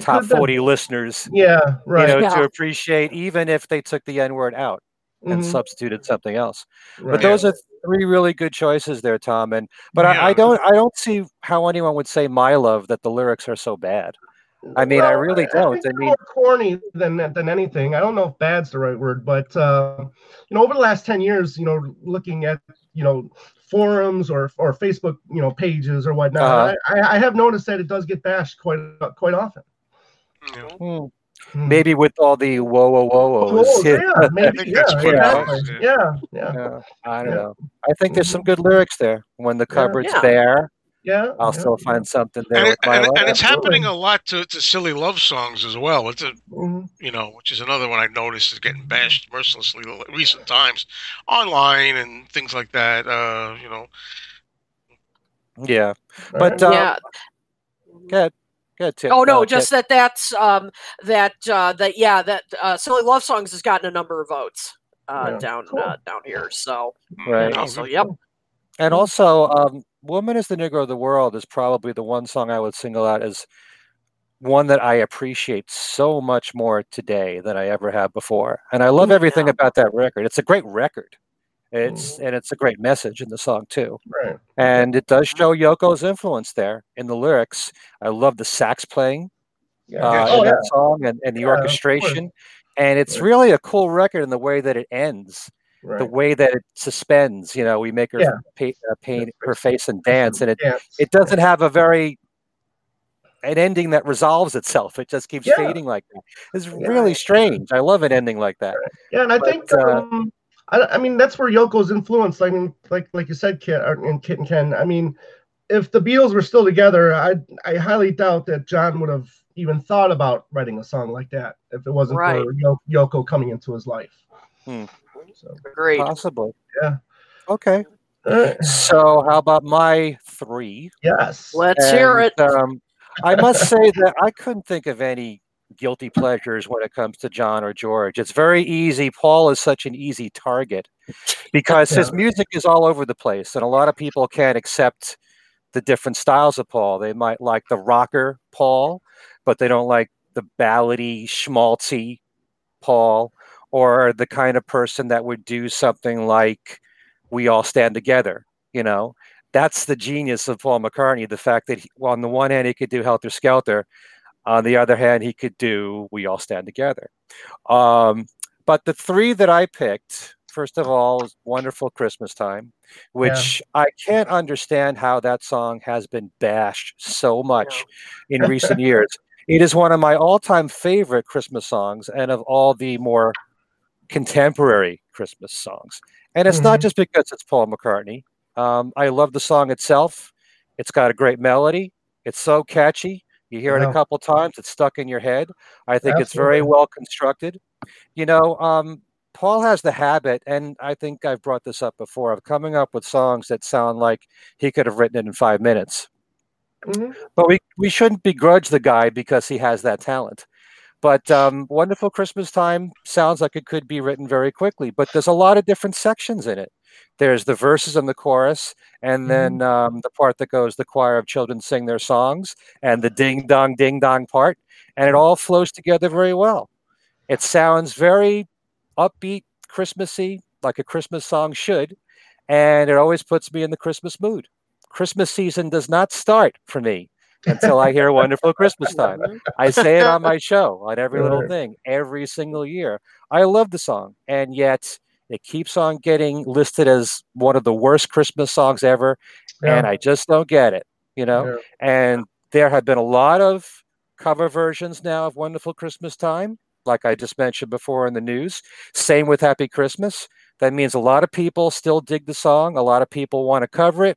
top could've 40 listeners, Yeah. Right. you know, to appreciate, even if they took the N word out and Mhm, substituted something else. right. But those are three really good choices there, Tom. And but I, I don't I don't see how anyone would say my love that the lyrics are so bad. I mean, I really don't. I they're mean- more corny than than anything. I don't know if bad's the right word, but uh, you know, over the last ten years, you know, looking at you know forums or or Facebook, you know, pages or whatnot, Uh-huh. I, I, I have noticed that it does get bashed quite quite often. Yeah. Hmm. Maybe with all the whoa whoa whoa Oh, whoas. yeah, maybe, yeah, that's what it exactly. yeah, yeah, Yeah, I don't Yeah. know. I think there's some good lyrics there. When the Yeah. cupboard's Yeah. bare, yeah. I'll yeah. still find something there And, with it, my and, and it's happening a lot to, to silly love songs as well. It's a Mhm. you know, which is another one I noticed is getting bashed mercilessly recent times, online and things like that. Uh, you know, Yeah, but right. uh, yeah good, good tip. oh no uh, just that that's um that uh that yeah that uh silly love songs has gotten a number of votes uh Yeah. down Cool. uh, down here so Right. Oh, so yep And also, um, "Woman is the Negro of the World" is probably the one song I would single out as one that I appreciate so much more today than I ever have before. And I love everything Yeah. about that record. It's a great record. It's and it's a great message in the song too. right. And it does show Yoko's influence there in the lyrics. I love the sax playing Yeah. uh, oh in yeah. that song and, and the Yeah, orchestration. And it's Yeah. really a cool record in the way that it ends. right. the way that it suspends. You know, we make her Yeah. paint, uh, paint her face and dance, and it it doesn't have a very an ending that resolves itself. It just keeps Yeah. fading like that. It's Yeah. really strange. I love an ending like that. Yeah, and I But, think uh, um, I, I mean that's where Yoko's influence. I mean, like like you said, Kit uh, and Kit and Ken. I mean, if the Beatles were still together, I I highly doubt that John would have even thought about writing a song like that if it wasn't Right. for Yo- Yoko coming into his life. Hmm. So, Agreed. Possibly. Yeah. Okay. So how about my three? yes. Let's hear it. Um, I must say that I couldn't think of any guilty pleasures when it comes to John or George. It's very easy. Paul is such an easy target because his music is all over the place, and a lot of people can't accept the different styles of Paul. They might like the rocker Paul, but they don't like the ballady, schmaltzy Paul, or the kind of person that would do something like "We All Stand Together." You know, that's the genius of Paul McCartney. The fact that he, well, on the one hand he could do Helter Skelter, on the other hand he could do We All Stand Together. Um, but the three that I picked, first of all, is Wonderful Christmas Time, which I can't understand how that song has been bashed so much in recent years. It is one of my all-time favorite Christmas songs, and of all the more contemporary Christmas songs. And it's not Mhm. just because it's Paul McCartney. Um, I love the song itself. It's got a great melody. It's so catchy. You hear it a couple times. It's stuck in your head. I think it's very well constructed. You know, um, Paul has the habit, and I think I've brought this up before, of coming up with songs that sound like he could have written it in five minutes. Mhm. But we, we shouldn't begrudge the guy because he has that talent. But um, Wonderful Christmas Time sounds like it could be written very quickly, but there's a lot of different sections in it. There's the verses and the chorus, and then um, the part that goes, the choir of children sing their songs, and the ding dong, ding dong part, and it all flows together very well. It sounds very upbeat, Christmassy, like a Christmas song should, and it always puts me in the Christmas mood. Christmas season does not start for me until I hear Wonderful Christmas Time. I say it on my show, on every little thing, every single year. I love the song, and yet it keeps on getting listed as one of the worst Christmas songs ever, and I just don't get it, you know? Yeah. And there have been a lot of cover versions now of Wonderful Christmas Time, like I just mentioned before in the news. Same with Happy Christmas. That means a lot of people still dig the song. A lot of people want to cover it.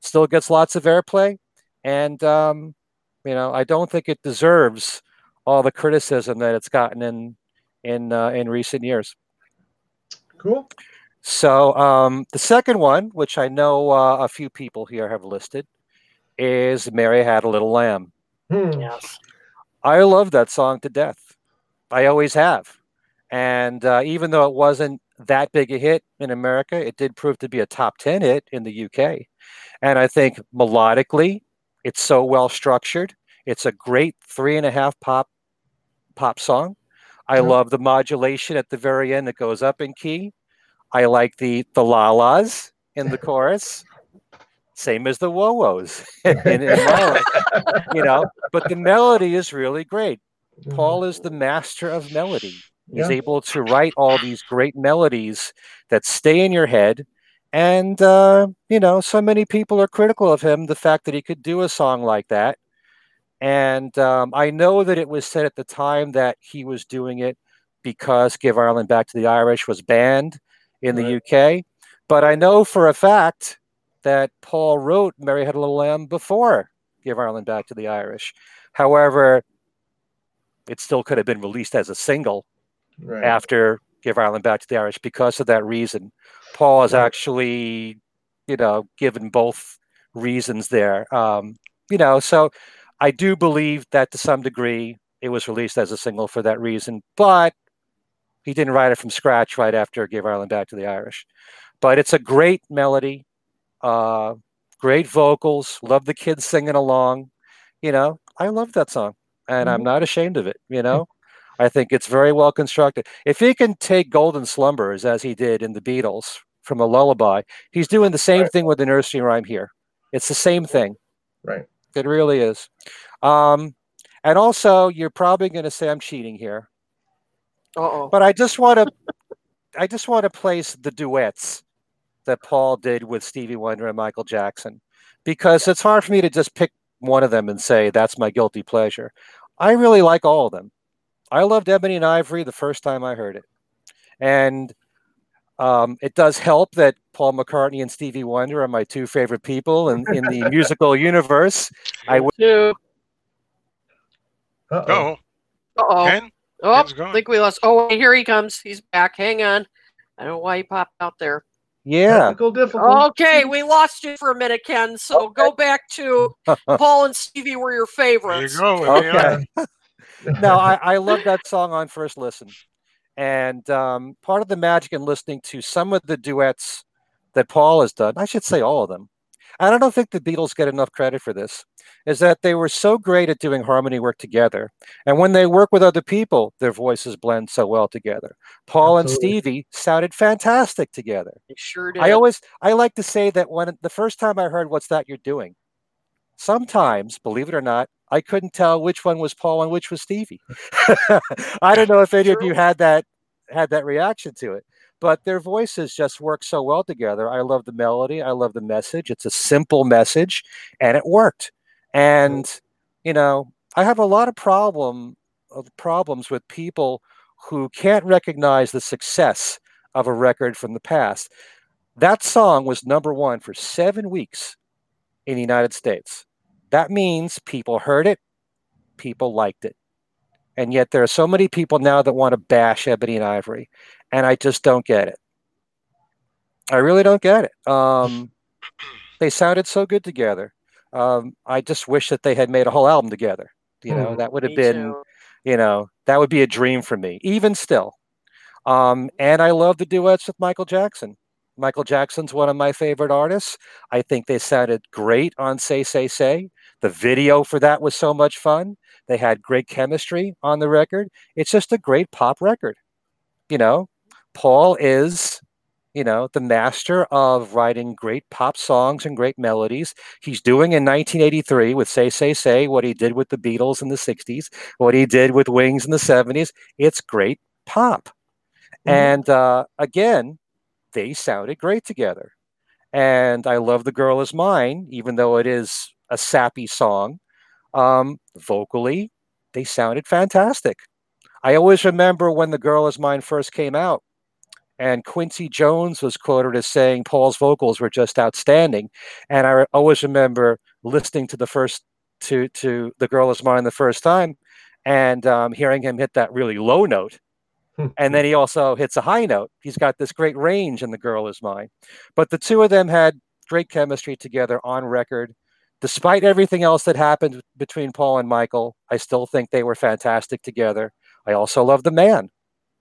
Still gets lots of airplay, and um, you know I don't think it deserves all the criticism that it's gotten in in uh, in recent years. Cool. So um, the second one, which I know uh, a few people here have listed, is "Mary Had a Little Lamb." Hmm. Yes. I love that song to death. I always have. And uh, even though it wasn't that big a hit in America, it did prove to be a top 10 hit in the UK. And I think melodically, it's so well structured. It's a great three and a half pop pop song. I Yeah. love the modulation at the very end that goes up in key. I like the the la-las in the chorus. Same as the whoa-whoas in, in you know. But the melody is really great. Paul is the master of melody. He's Yeah. able to write all these great melodies that stay in your head. And, uh, you know, so many people are critical of him, the fact that he could do a song like that. And um, I know that it was said at the time that he was doing it because Give Ireland Back to the Irish was banned in the UK. But I know for a fact that Paul wrote Mary Had a Little Lamb before Give Ireland Back to the Irish. However, it still could have been released as a single Right. after Give Ireland Back to the Irish because of that reason. Paul has Right. actually, you know, given both reasons there. Um, you know, so I do believe that to some degree it was released as a single for that reason, but he didn't write it from scratch right after Give Ireland Back to the Irish. But it's a great melody, uh, great vocals, love the kids singing along. You know, I love that song and I'm Mhm. not ashamed of it, you know? I think it's very well constructed. If he can take Golden Slumbers as he did in the Beatles from a lullaby, he's doing the same thing with the nursery rhyme here. It's the same thing. Right. It really is. Um, and also, you're probably going to say I'm cheating here, oh. but I just want to I just want to place the duets that Paul did with Stevie Wonder and Michael Jackson because it's hard for me to just pick one of them and say that's my guilty pleasure. I really like all of them. I loved Ebony and Ivory the first time I heard it. And um, it does help that Paul McCartney and Stevie Wonder are my two favorite people in, in the musical universe. I would. Two. Uh-oh. Uh-oh. Oh, I think we lost. Oh, here he comes. He's back. Hang on. I don't know why he popped out there. Yeah. Technical difficulty. Okay, we lost you for a minute, Ken. So go back to Paul and Stevie were your favorites. There you are. Okay. no, I, I love that song on first listen. And um, part of the magic in listening to some of the duets that Paul has done, I should say all of them, and I don't think the Beatles get enough credit for this, is that they were so great at doing harmony work together. And when they work with other people, their voices blend so well together. Paul Absolutely. and Stevie sounded fantastic together. They sure did. I always I like to say that when the first time I heard "What's That You're Doing," sometimes, believe it or not, I couldn't tell which one was Paul and which was Stevie. I don't know if any of you had that had that reaction to it, but their voices just work so well together. I love the melody. I love the message. It's a simple message, and it worked. And you know, I have a lot of problem of problems with people who can't recognize the success of a record from the past. That song was number one for seven weeks in the United States. That means people heard it, people liked it. And yet there are so many people now that want to bash Ebony and Ivory, and I just don't get it. I really don't get it. Um, they sounded so good together. Um, I just wish that they had made a whole album together. You know, Hmm. that would have been too. you know that would be a dream for me even still um, and i love the duets with michael jackson michael jackson's one of my favorite artists i think they sounded great on say say say the video for that was so much fun they had great chemistry on the record it's just a great pop record you know paul is you know the master of writing great pop songs and great melodies he's doing in 1983 with say say say what he did with the beatles in the 60s what he did with Wings in the 70s. It's great pop. Mhm. And uh, again, they sounded great together. And I love The Girl Is Mine, even though it is a sappy song. Um, vocally, they sounded fantastic. I always remember when The Girl Is Mine first came out, and Quincy Jones was quoted as saying Paul's vocals were just outstanding. And I always remember listening to the first to to The Girl Is Mine the first time and um, hearing him hit that really low note. and then he also hits a high note. He's got this great range in The Girl Is Mine. But the two of them had great chemistry together on record. Despite everything else that happened between Paul and Michael, I still think they were fantastic together. I also love The Man,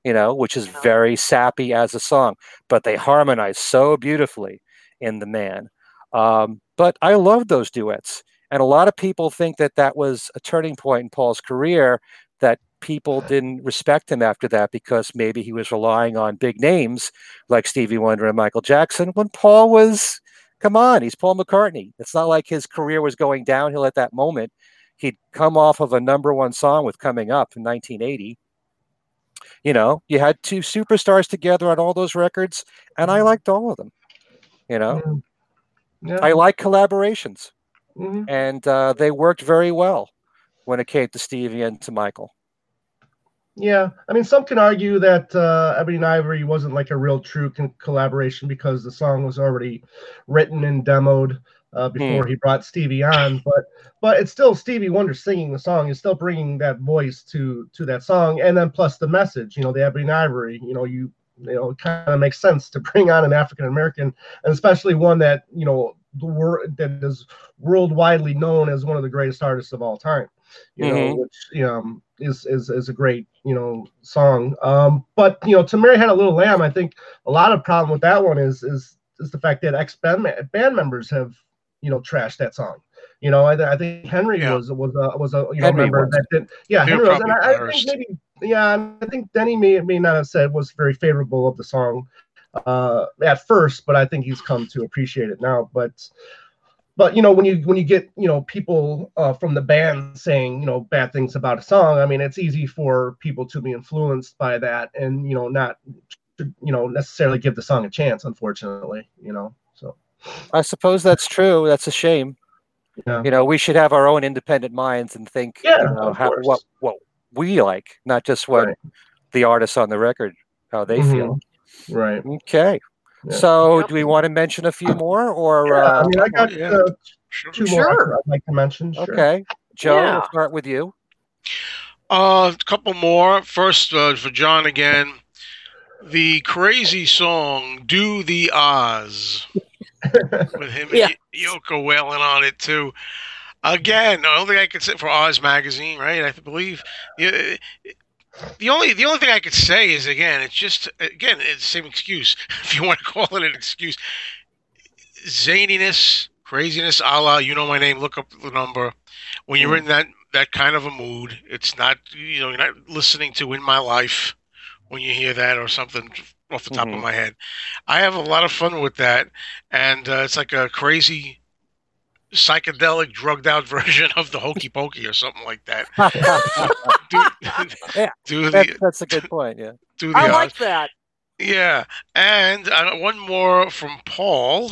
you know, which is very sappy as a song, but they harmonize so beautifully in The Man. Um, but I love those duets. And a lot of people think that that was a turning point in Paul's career, that people didn't respect him after that because maybe he was relying on big names like Stevie Wonder and Michael Jackson when Paul was, come on, he's Paul McCartney. It's not like his career was going downhill at that moment. He'd come off of a number one song with Coming Up in 1980. You know, you had two superstars together on all those records, and I liked all of them. You know, Mhm. Yeah. I like collaborations mhm. and uh, they worked very well when it came to Stevie and to Michael. Yeah, I mean, some can argue that uh, Ebony and Ivory wasn't like a real true con- collaboration because the song was already written and demoed uh, before he brought Stevie on. But but it's still Stevie Wonder singing the song. It's still bringing that voice to to that song, and then plus the message. You know, the Ebony Ivory. You know, you you know, it kind of makes sense to bring on an African American, and especially one that you know the word that is worldwide known as one of the greatest artists of all time you know, Mhm. which you know, is is is a great you know song. Um, but you know, to Mary Had a Little Lamb, I think a lot of problem with that one is is is the fact that ex band band members have you know trashed that song. You know, I, th- I think Henry Yeah. was was a was a you know Henry member was. that did yeah Henry was, and I, I think maybe yeah I think Denny may may not have said was very favorable of the song uh, at first, but I think he's come to appreciate it now. But but you know when you when you get you know people uh, from the band saying you know bad things about a song i mean it's easy for people to be influenced by that and you know not you know necessarily give the song a chance. Unfortunately, you know. So I suppose that's true. That's a shame. Yeah. You know, we should have our own independent minds and think, Yeah, you know, how, what what we like, not just what Right. the artists on the record how they feel. right. Okay. Yeah. So, Yep. do we want to mention a few more, or Yeah, uh, I mean, I got yeah. uh, two Sure. more I'd like to mention. Sure. okay, Joe, Yeah. we'll start with you. Uh, a couple more. First, uh, for John again, the crazy song "Do the Oz" with him Yeah. and Y- Yoko wailing on it too. Again, the only thing I could say for Oz magazine, right? I believe. The only the only thing I could say is again, it's just again, it's the same excuse if you want to call it an excuse. Zaniness, craziness, a la you know my name. Look up the number. When you're mm. in that that kind of a mood, it's not you know you're not listening to "In My Life" when you hear that or something off the top of Mhm. my head. I have a lot of fun with that, and uh, it's like a crazy psychedelic, drugged out version of the Hokey Pokey or something like that. Do, Yeah, do That, the that's a good point. Yeah. do the I odds. like that. Yeah, and uh, one more from Paul.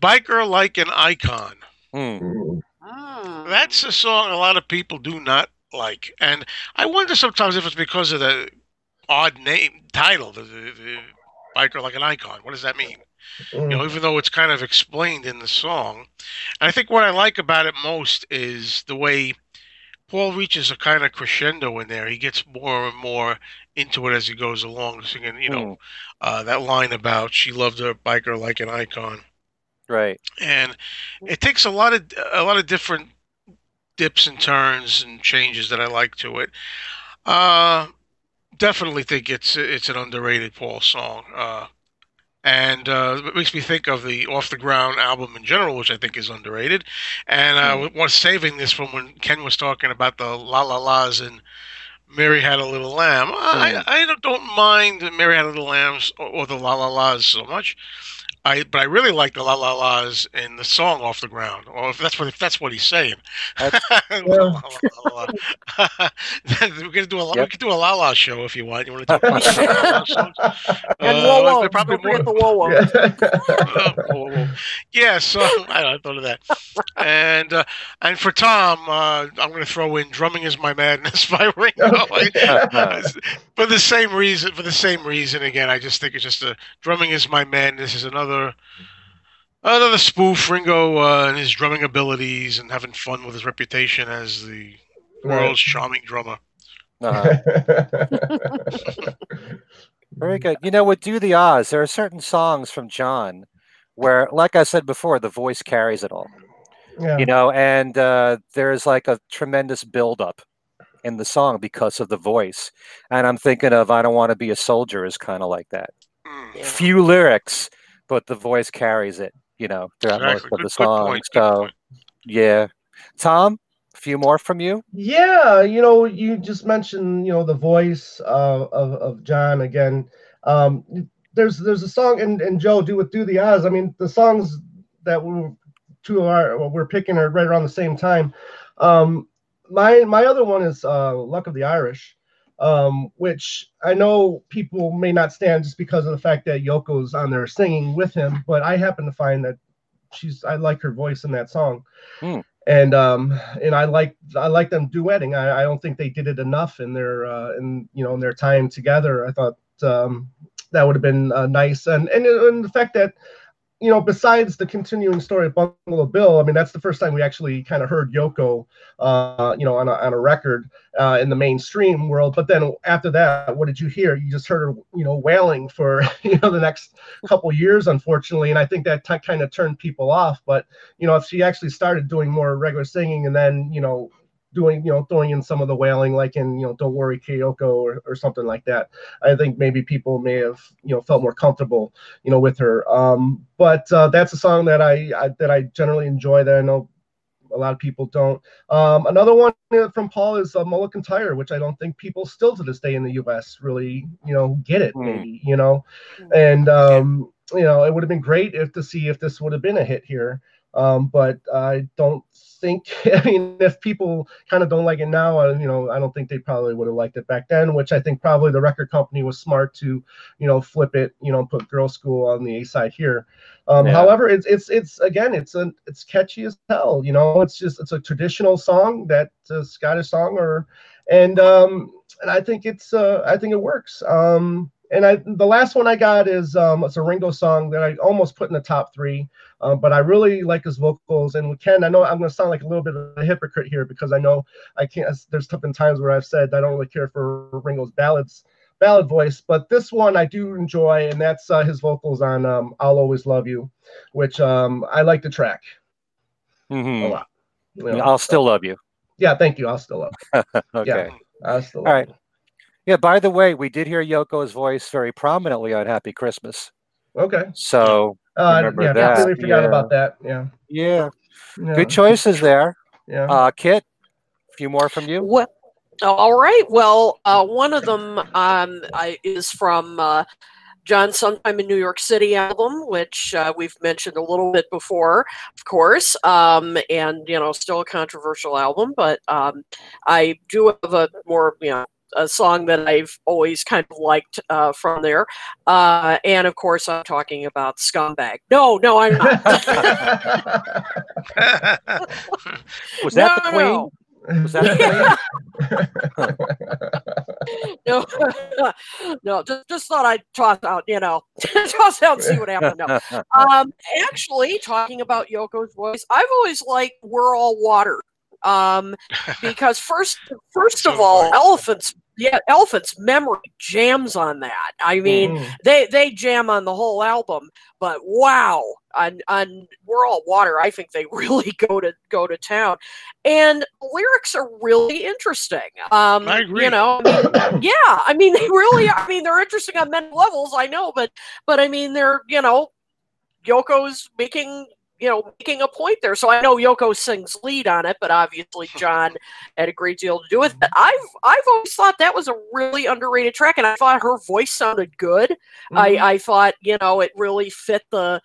Biker like an icon. Mm. That's a song a lot of people do not like, and I wonder sometimes if it's because of the odd name title, the, the, the biker like an icon. What does that mean? You know, even though it's kind of explained in the song. And I think what I like about it most is the way Paul reaches a kind of crescendo in there. He gets more and more into it as he goes along, singing, you know, uh, that line about she loved her biker like an icon Right. and it takes a lot of a lot of different dips and turns and changes that I like to it. Uh, definitely think it's it's an underrated Paul song, uh, and uh, it makes me think of the Off the Ground album in general, which I think is underrated. And uh, was saving this from when Ken was talking about the La La Las and. Mary Had a Little Lamb. I, I don't- mind Mary Had a Little Lambs or, or the La La Las so much. I but I really like the La La Las in the song "Off the Ground," or if that's what if that's what he's saying. La, la, la, la. We're gonna do a la- we Yep. could do a La La show if you want. You want to talk about some La La? And Uh, whoa, whoa, probably more- the whoa, whoa. uh, whoa, whoa. Yeah, so I, I thought of that, and uh, and for Tom, uh, I'm going to throw in "Drumming Is My Madness" by Ringo. for the same reason, for the same reason, again, I just think it's just a "Drumming Is My Madness" is another another spoof Ringo uh, and his drumming abilities and having fun with his reputation as the world's charming drummer. Uh-huh. Very good. You know, with Do the Oz, there are certain songs from John where, like I said before, the voice carries it all. yeah. You know, and uh, there's like a tremendous buildup in the song because of the voice. And I'm thinking of "I Don't Want to Be a Soldier" is kind of like that. Mm. Few lyrics, but the voice carries it. You know, throughout most of Good, the good song. point. Good So, point. yeah. Tom, a few more from you. Yeah, you know, you just mentioned, you know, the voice uh, of of John again. Um, there's there's a song and and Joe do with Do the Oz. I mean, the songs that we two of our we're picking are right around the same time. Um, my my other one is uh, Luck of the Irish, um, which I know people may not stand just because of the fact that Yoko's on there singing with him, but I happen to find that she's I like her voice in that song. And um and i like i like them duetting. I, I don't think they did it enough in their uh in you know in their time together. I thought um that would have been uh, nice. And, and and the fact that you know besides the continuing story of bungalow bill i mean that's the first time we actually kind of heard yoko uh you know on a, on a record uh in the mainstream world. But then after that what did you hear? You just heard her you know wailing for you know the next couple years unfortunately. And i think that t- kind of turned people off. But you know, if she actually started doing more regular singing and then, you know, doing, you know, throwing in some of the wailing, like in, you know, Don't Worry Kyoko or, or something like that, I think maybe people may have, you know, felt more comfortable, you know, with her. Um, but uh, that's a song that I, I that I generally enjoy that I know a lot of people don't. Um, another one from Paul is uh, Mull of Kintyre, which I don't think people still to this day in the U.S. really, you know, get it. Hmm. Maybe you know, and um, you know, it would have been great if to see if this would have been a hit here. Um, but I don't think. I mean, if people kind of don't like it now, you know, I don't think they probably would have liked it back then. Which I think probably the record company was smart to, you know, flip it, you know, put Girl School on the A side here. Um, Yeah. However, it's it's it's again, it's a it's catchy as hell. You know, it's just it's a traditional song that uh, Scottish song, or and um, and I think it's uh, I think it works. Um, and I the last one I got is um, it's a Ringo song that I almost put in the top three. Um, but I really like his vocals. And Ken, I know I'm going to sound like a little bit of a hypocrite here because I know I can't. There's been times where I've said I don't really care for Ringo's ballads, ballad voice, but this one I do enjoy, and that's uh, his vocals on um, "I'll Always Love You," which um, I like the track a Mhm. lot. you know. I'll still love you. Yeah, thank you. I'll still love. Okay. I'll still. All love right. Yeah. By the way, we did hear Yoko's voice very prominently on "Happy Christmas." Okay. So Uh, Remember yeah, that, completely forgot yeah. about that. Yeah. yeah, yeah. good choices there. Yeah. Uh, Kit, a few more from you. What? All right. Well, uh, one of them um, I, is from uh, John Sometime in New York City album, which uh, we've mentioned a little bit before, of course, um, and you know, still a controversial album. But um, I do have a more, you know, a song that I've always kind of liked uh, from there, uh, and of course, I'm talking about "Scumbag." No, no, I'm not. Was that No, the Queen? no. Was that no, no, just, just thought I'd toss out, you know, toss out and see what happened. No. Um, actually, talking about Yoko's voice, I've always liked "We're All Water," um, because first, first of all, funny. elephants, yeah, Elephant's Memory jams on that. I mean, Mhm. they they jam on the whole album, but wow, on on "We're All Water," I think they really go to go to town, and lyrics are really interesting. Um, I agree. You know, I mean, yeah, I mean they really. Are, I mean they're interesting on many levels. I know, but but I mean they're you know, Yoko's making you know making a point there. So I know Yoko sings lead on it, but obviously John had a great deal to do with it. I've I've always thought that was a really underrated track, and I thought her voice sounded good. Mhm. I, I thought, you know, it really fit the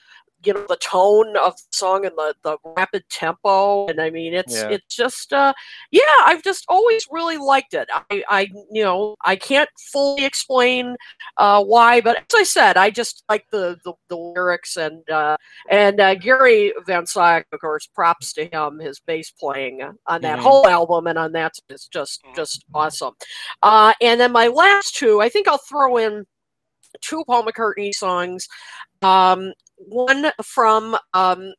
you know the tone of the song and the, the rapid tempo and i mean it's Yeah. it's just uh yeah i've just always really liked it i i you know i can't fully explain uh why but as i said i just like the the, the lyrics and uh and uh gary Van Scyoc, of course props to him his bass playing on that Mhm. whole album and on that is just just awesome uh and then my last two i think i'll throw in two Paul McCartney songs. Um, one from um,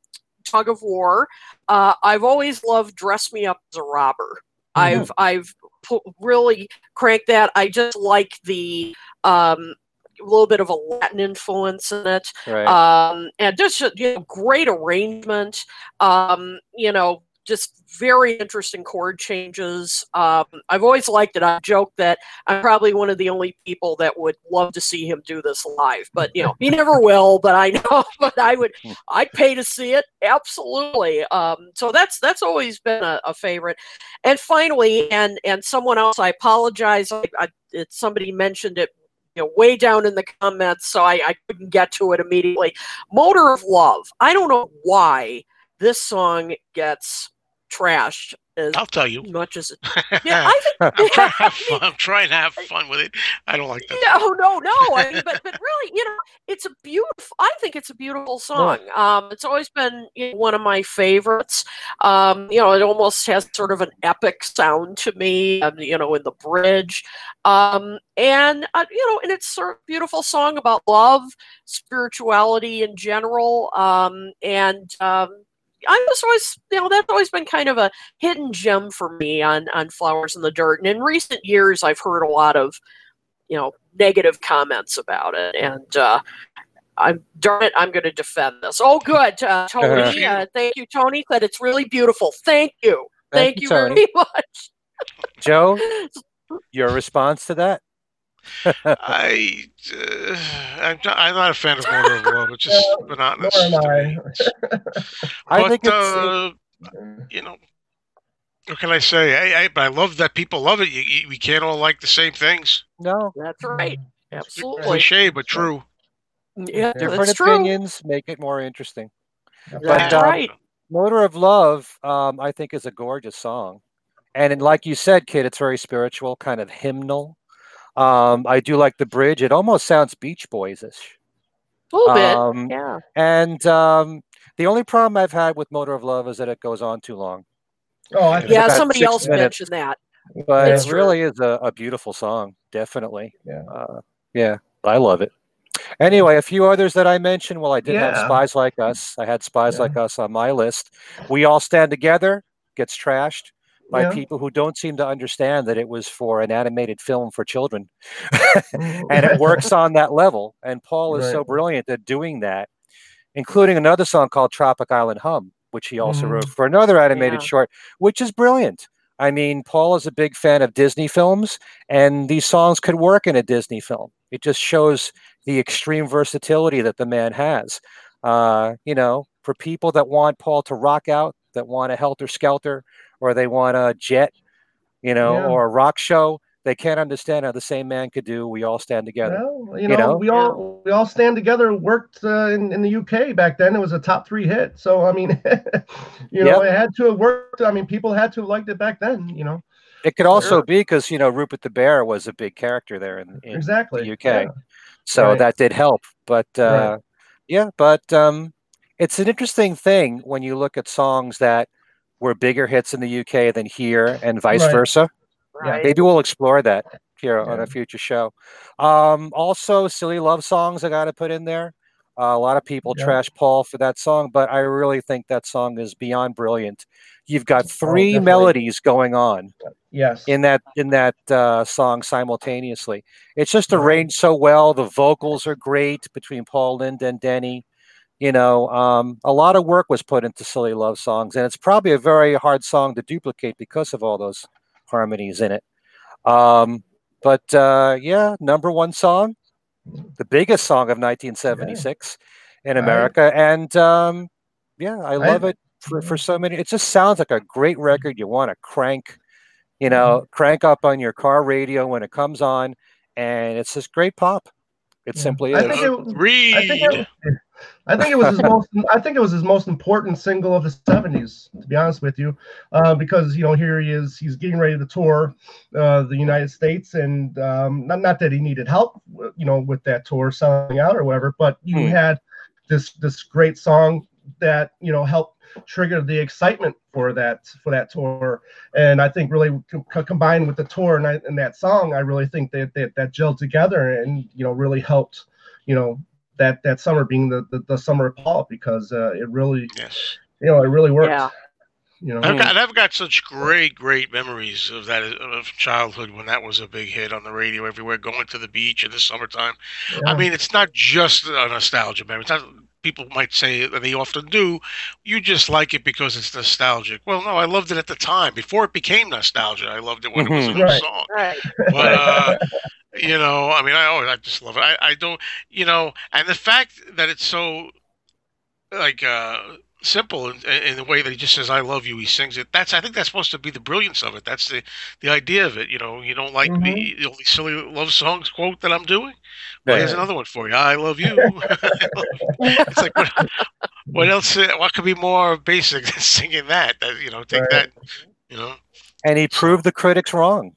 Tug of War. Uh, I've always loved "Dress Me Up as a Robber." I've I've pu- really cranked that. I just like the um, little bit of a Latin influence in it Right. um, and just a, you know, great arrangement. Um, you know, just very interesting chord changes. Um, I've always liked it. I joke that I'm probably one of the only people that would love to see him do this live, but you know, he never will. But I know, but I would, I'd pay to see it absolutely. Um, so that's that's always been a, a favorite. And finally, and and someone else, I apologize. I, I, it, somebody mentioned it you know, way down in the comments, so I, I couldn't get to it immediately. Motor of Love. I don't know why this song gets trashed as I'll tell you. much as. Yeah, I think. I'm trying to have fun. I'm trying to have fun with it. I don't like that. No, no, no. I mean, but but really, you know, it's a beautiful. I think it's a beautiful song. Um, it's always been you know, one of my favorites. Um, you know, it almost has sort of an epic sound to me. Um, you know, in the bridge, um, and uh, you know, and it's sort of a beautiful song about love, spirituality in general, um, and um, I was always, you know, that's always been kind of a hidden gem for me on on Flowers in the Dirt. And in recent years, I've heard a lot of, you know, negative comments about it, and uh, I'm darn it, I'm going to defend this. Oh, good, uh, Tony. uh, thank you, Tony. Said it's really beautiful. Thank you. Thank Thank, you, you very much. Joe, your response to that? I, uh, I'm, not, I'm not a fan of Motor of Love. It's just Nor monotonous. am I. me. I but, think it's. uh, you know, what can I say? I, I, but I love that people love it. You, you, we can't all like the same things. no. That's right. It's Absolutely. cliche, but true. Yeah, Different that's true. opinions make it more interesting. That's But, um, right. Motor of Love, um, I think, is a gorgeous song. And in- like you said, Kit, it's very spiritual, kind of hymnal. Um, I do like the bridge. It almost sounds Beach Boys ish. A little bit. Um, Yeah. And um, the only problem I've had with Motor of Love is that it goes on too long. Oh, I It's Yeah, somebody else minutes. mentioned that. But It's it true. really is a, a beautiful song, definitely. Yeah. Uh, yeah, I love it. Anyway, a few others that I mentioned. Well, I did have Spies Like Us. I had Spies Yeah. Like Us on my list. We All Stand Together gets trashed by Yeah. people who don't seem to understand that it was for an animated film for children. and it works on that level. And Paul is so brilliant at doing that, including another song called Tropic Island Hum, which he also Mhm. wrote for another animated Yeah. short, which is brilliant. I mean, Paul is a big fan of Disney films, and these songs could work in a Disney film. It just shows the extreme versatility that the man has. Uh, you know, for people that want Paul to rock out, that want a helter skelter, or they want a jet, you know, Yeah. or a rock show, they can't understand how the same man could do We All Stand Together. Well, you you know, know? we all we all stand together. Worked uh, in in the UK back then. It was a top three hit. So I mean, you know, it had to have worked. I mean, people had to have liked it back then. You know, It could also Sure. be because, you know, Rupert the Bear was a big character there in, in exactly. the UK. yeah. so Right. that did help but uh Right. yeah but um it's an interesting thing when you look at songs that were bigger hits in the uk than here and vice Right. versa Right. maybe we'll explore that here on a future show um also silly love songs i gotta put in there uh, a lot of people Yeah. trash paul for that song but i really think that song is beyond brilliant you've got three melodies going on Yes. in that in that uh, song simultaneously. It's just arranged so well. The vocals are great between Paul Linda and Denny. You know, um, a lot of work was put into Silly Love songs, and it's probably a very hard song to duplicate because of all those harmonies in it. Um, but uh, yeah, number one song, the biggest song of 1976 in I- America, and um, yeah, I I- love it for, for so many. It just sounds like a great record. You want to crank, you know, crank up on your car radio when it comes on, and it's just great pop. It Yeah. simply I is. think it, Read. I think it, I think it was his most. I think it was his most important single of the '70s, to be honest with you, uh, because you know here he is. He's getting ready to tour uh, the United States, and um, not not that he needed help, you know, with that tour selling out or whatever, but you Hmm. had this this great song that you know helped trigger the excitement for that for that tour and i think really co- combined with the tour and, I, and that song i really think that, that that gelled together and you know really helped you know that that summer being the the, the summer of paul because uh, it really yes. you know it really worked Yeah. you know I've got, I've got such great, great memories of that of childhood when that was a big hit on the radio everywhere, going to the beach in the summertime. I mean, it's not just a nostalgia memory. It's not, people might say, and they often do, you just like it because it's nostalgic. Well, no, I loved it at the time. Before it became nostalgia, I loved it when it was a Mhm. new Right. song. Right. But, uh, you know, I mean, I always, I just love it. I, I don't, you know, and the fact that it's so, like, uh, simple in, in the way that he just says "I love you," he sings it. That's I think that's supposed to be the brilliance of it. That's the the idea of it. You know, you don't like the, the only silly love songs quote that I'm doing. Well, here's another one for you. I love you. it's like what, what else? uh, What could be more basic than singing that? That you know, take Right. that. You know, and he proved the critics wrong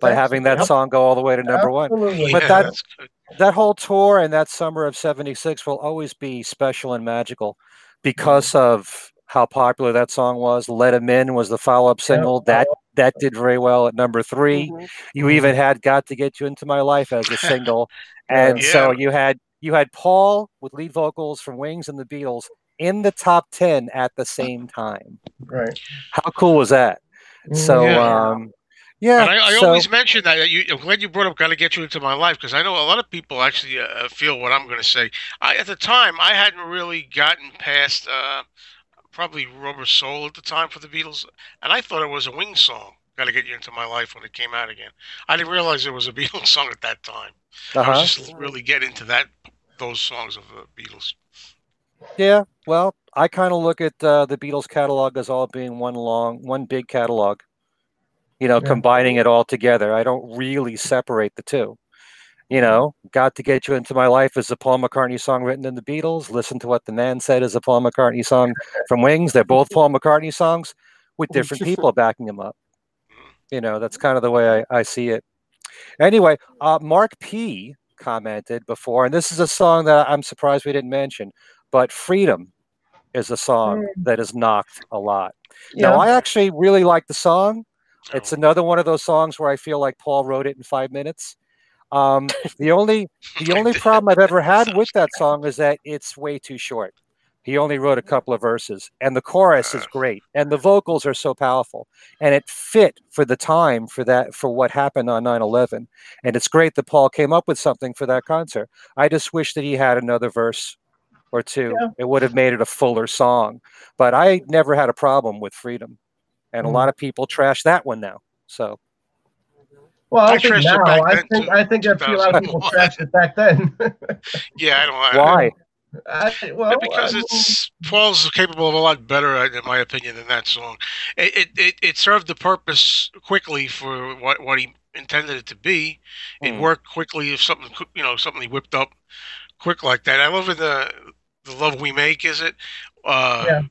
by having that Yep. song go all the way to number one. But Yeah, that- that's good. That whole tour and that summer of 76 will always be special and magical because of how popular that song was. Let Him In was the follow up single. That that did very well at number 3 Mhm. You even had Got to Get You Into My Life as a single. and so you had you had Paul with lead vocals from Wings and the Beatles in the top 10 at the same time. right How cool was that? So Yeah. um yeah, And I, I so, always mention that. that You, I'm glad you brought up "Got to Get You Into My Life" because I know a lot of people actually uh, feel what I'm going to say. I, at the time, I hadn't really gotten past uh, probably "Rubber Soul" at the time for the Beatles, and I thought it was a Wings song. "Got to Get You Into My Life" when it came out again. I didn't realize it was a Beatles song at that time. I uh-huh. was just really getting into that those songs of the Beatles. Yeah, well, I kind of look at uh, the Beatles catalog as all being one long, one big catalog. You know, Yeah. combining it all together. I don't really separate the two. You know, Got to Get You Into My Life is a Paul McCartney song written in the Beatles. Listen to What the Man Said is a Paul McCartney song from Wings. They're both Paul McCartney songs with different people backing them up. You know, that's kind of the way I, I see it. Anyway, uh, Mark P commented before, and this is a song that I'm surprised we didn't mention, but Freedom is a song that is knocked a lot. Yeah. Now, I actually really like the song. It's another one of those songs where I feel like Paul wrote it in five minutes. Um, the only the only problem I've ever had with that song is that it's way too short. He only wrote a couple of verses, and the chorus is great, and the vocals are so powerful, and it fit for the time for that for what happened on 9/11. And it's great that Paul came up with something for that concert. I just wish that he had another verse or two. Yeah. It would have made it a fuller song. But I never had a problem with Freedom, and a Mm. lot of people trash that one now. So Well, I, I think trashed it now. back I think too, I think a few lot of people 2001. trashed it back then. Yeah, I don't. I- why? I, well, because I it's Paul's capable of a lot better, uh, in my opinion, than that song. It it, it, it served the purpose quickly for what, what he intended it to be. It Hmm. worked quickly if something you know something he whipped up quick like that. I love in the the love we make is it uh Yeah.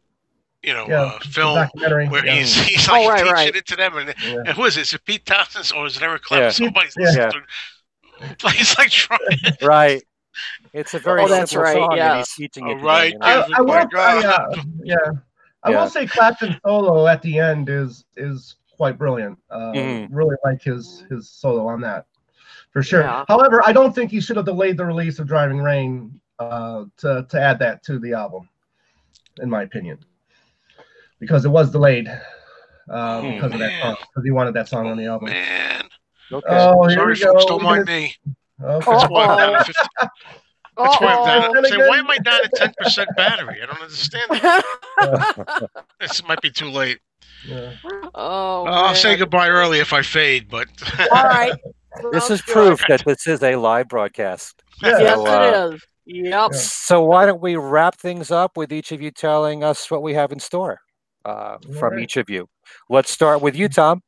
You know yeah, uh, film where yeah. he's he's Oh, like right, teaching right. it to them and, Yeah. and who is it? Is it Pete Townshend or is it Eric Clapton? Yeah. Somebody's Yeah. listening to He's like trying. Right. It's a very Oh, that's simple right, song, and yeah. he's teaching Oh, it. to them, right, you know? I, I will, I, uh, yeah, I Yeah. will say Clapton solo at the end is is quite brilliant. Uh, Mhm. Really like his his solo on that, for sure. Yeah. However, I don't think he should have delayed the release of Driving Rain uh, to to add that to the album, in my opinion, because it was delayed uh, Hmm. because of that song because he wanted that song on the album. Man, Okay. Oh, here sorry, we go. folks, don't mind me. Okay. That's why I'm down Uh-oh. to 50. That's why I'm down. Uh-oh. I'm why am I down at ten percent battery? I don't understand. That. This might be too late. Yeah. oh, I'll say goodbye early if I fade, but All right. This is proof that this is a live broadcast. Yeah. Yes, So, uh, it is. Yep. So why don't we wrap things up with each of you telling us what we have in store uh, from Alright. each of you? Let's start with you, Tom.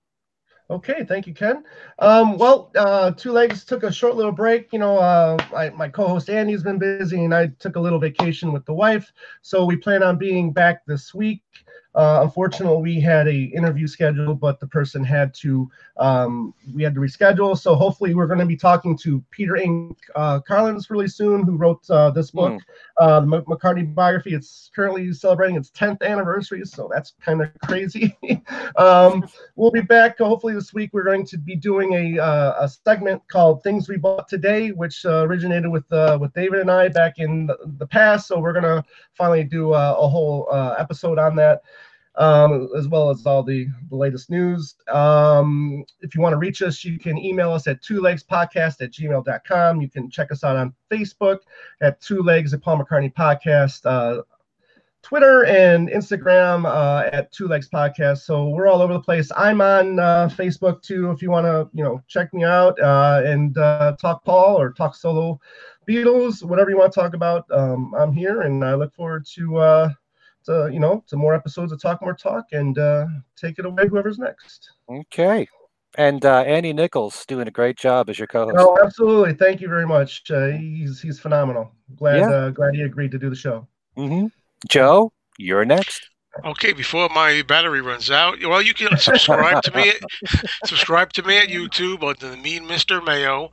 Okay, thank you, Ken. Um, well, uh, Two Legs took a short little break. You know, uh, I, my co-host Andy's been busy, and I took a little vacation with the wife. So we plan on being back this week. Uh, unfortunately, we had a interview scheduled, but the person had to. Um, we had to reschedule. So hopefully, we're going to be talking to Peter Ink uh, Carlins really soon, who wrote uh, this book, uh, the McCartney biography. It's currently celebrating its 10th anniversary, so that's kind of crazy. um, we'll be back hopefully this week. We're going to be doing a uh, a segment called "Things We Bought Today," which uh, originated with uh, with David and I back in the, the past. So we're gonna finally do uh, a whole uh, episode on that. Um, as well as all the, the latest news. Um, if you want to reach us, you can email us at two legs podcast at gmail.com. You can check us out on Facebook at two legs at Paul McCartney podcast. Uh, Twitter and Instagram uh, at Two Legs Podcast. So we're all over the place. I'm on uh, Facebook too. If you want to, you know, check me out uh, and uh, talk Paul or talk solo Beatles, whatever you want to talk about. Um, I'm here, and I look forward to, uh, you know, to more episodes of Talk More Talk. And uh, take it away, whoever's next. Okay. And uh, Andy Nichols doing a great job as your co-host. Oh, absolutely. Thank you very much. Uh, he's he's phenomenal. Glad Yeah. uh, glad he agreed to do the show. Mm-hmm. Joe, you're next. okay. Before my battery runs out, well, you can subscribe to me. subscribe to me at YouTube on the Mean Mister Mayo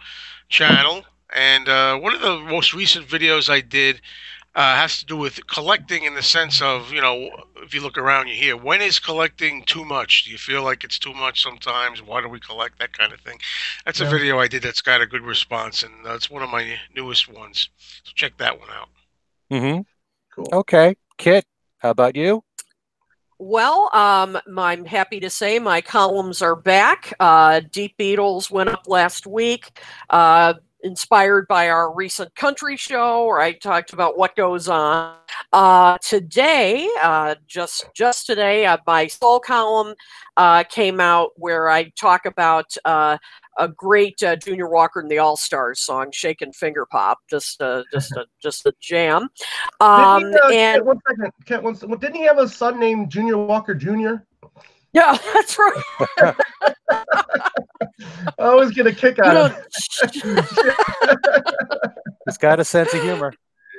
channel. And uh, one of the most recent videos I did uh, has to do with collecting in the sense of, you know, if you look around, you hear, when is collecting too much? Do you feel like it's too much sometimes? Why do we collect? That kind of thing. That's a video I did that's got a good response, and uh, it's one of my newest ones. So check that one out. hmm Cool. Okay. Kit, how about you? Well, um, I'm happy to say my columns are back. Uh, Deep Beatles went up last week, uh, inspired by our recent country show, where I talked about what goes on. Uh, today, uh, just just today, uh, my soul column uh, came out where I talk about uh, a great uh, Junior Walker and the All Stars song, "Shakin' Finger Pop," just a just a just a jam. Um, didn't he, uh, and Kent, one second, Kent, one second. Didn't he have a son named Junior Walker Jr.? Yeah, that's right. I always get a kick out of it. He's got a sense of humor.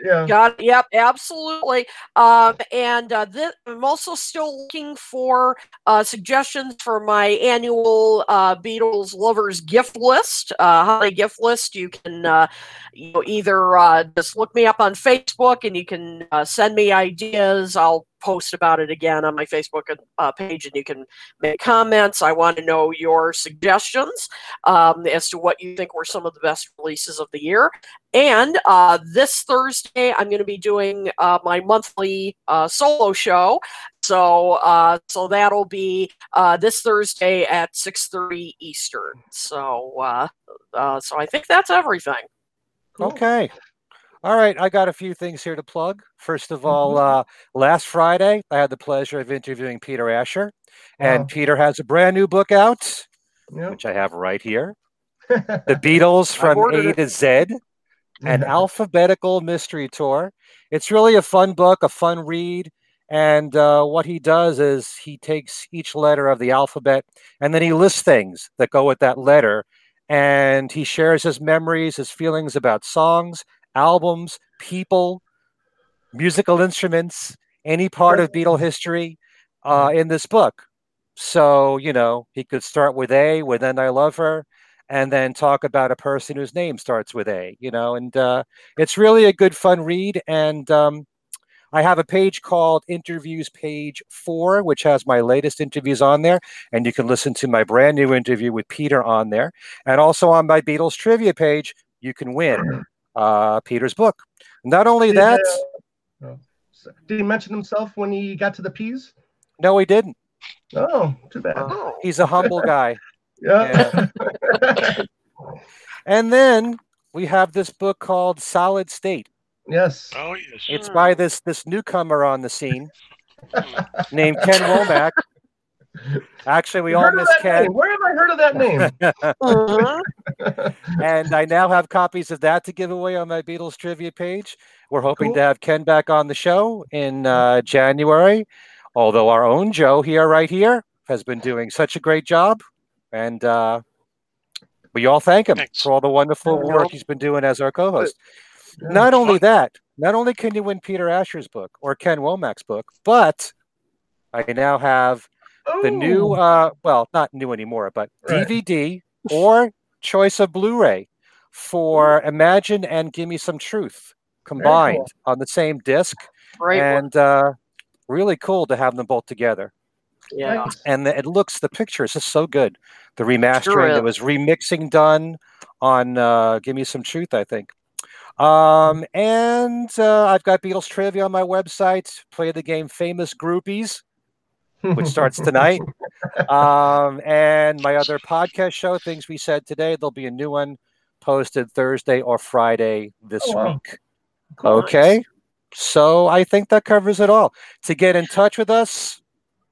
Yeah. Got it. yep, absolutely. Um, and uh, this, I'm also still looking for uh, suggestions for my annual uh, Beatles lovers gift list, uh, holiday gift list. You can uh, you know either uh, just look me up on Facebook and you can uh, send me ideas. I'll post about it again on my Facebook uh, page and you can make comments. I want to know your suggestions um, as to what you think were some of the best releases of the year. And uh, this Thursday, I'm going to be doing uh, my monthly uh, solo show. So, uh, so that'll be uh, this Thursday at 6:30 Eastern. So, so I think that's everything. Okay. All right, I got a few things here to plug. First of all, uh, last Friday, I had the pleasure of interviewing Peter Asher, and Wow. Peter has a brand new book out, Yep. which I have right here The Beatles from A to Z, an alphabetical mystery tour. It's really a fun book, a fun read. And uh, what he does is he takes each letter of the alphabet and then he lists things that go with that letter. And he shares his memories, his feelings about songs, albums, people, musical instruments, any part of Beatle history uh, in this book. So, you know, he could start with A, with And I Love Her, and then talk about a person whose name starts with A, you know, and uh, it's really a good, fun read. And um, I have a page called Interviews Page Four, which has my latest interviews on there. And you can listen to my brand new interview with Peter on there. And also on my Beatles trivia page, you can win uh, Peter's book. Not only Did, that, uh, oh, Did he mention himself when he got to the peas? no, he didn't. Oh, too bad. Oh, He's a humble guy. Yeah. And then we have this book called Solid State. yes. Oh yes. It's by this this newcomer on the scene named Ken Womack. Actually, we all miss Ken, name? Where have I heard of that name? mhm. and I now have copies of that to give away on my Beatles trivia page. We're hoping Cool. to have Ken back on the show in uh, January. Although our own Joe here, right here, has been doing such a great job, and uh, we all thank him Thanks. for all the wonderful Yeah. work he's been doing as our co-host. Yeah. Not only fun. that, not only can you win Peter Asher's book or Ken Womack's book, but I now have the new, uh, well, not new anymore, but Right. DVD or choice of Blu-ray for Imagine and Give Me Some Truth combined on the same disc, Great. one. and uh, really cool to have them both together. Yeah. Nice. And the, it looks, the picture is just so good. The remastering, is. there was remixing done on uh, Give Me Some Truth, I think. Um, and uh, I've got Beatles trivia on my website. Play the game Famous Groupies, which starts tonight. Um, and my other podcast show, Things We Said Today, there'll be a new one posted Thursday or Friday this Oh, wow. week. Okay. So I think that covers it all. To get in touch with us,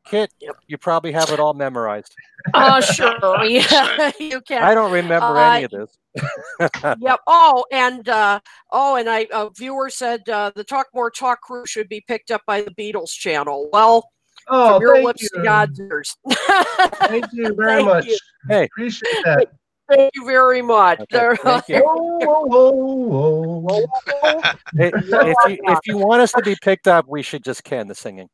Kit, Yep. you probably have it all memorized. Uh, sure. Yeah, you can. I don't remember Uh, any of this. yep. Oh, and uh, oh, and I a viewer said uh, the Talk More Talk crew should be picked up by the Beatles channel. Well, oh, from your thank lips you. to God's ears. Thank you very Thank much. you. Hey. Appreciate that. Thank you very much. Okay, thank you. Hey, if you if you want us to be picked up, we should just can the singing.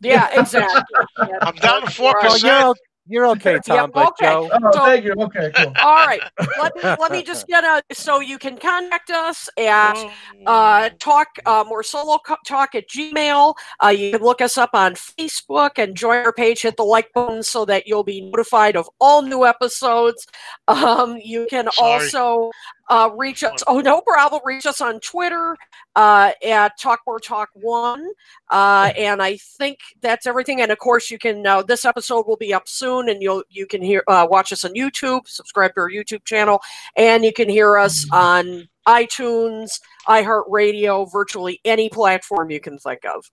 yeah, exactly. Yeah, I'm down to four right. Oh, well, percent. You're okay, Tom. But okay. Joe, Oh, So- thank you. Okay, cool. All right. Let me let me just get a so you can contact us at Oh. uh, talk uh, more solo co- talk at gmail uh, you can look us up on facebook and join our page hit the like button so that you'll be notified of all new episodes um, you can Sorry. also uh, reach us oh no problem reach us on twitter uh, at talk more talk one uh, and i think that's everything and of course you can uh, this episode will be up soon and you'll you can hear uh, watch us on youtube subscribe to our youtube channel and you can hear us on iTunes, iHeartRadio, virtually any platform you can think of.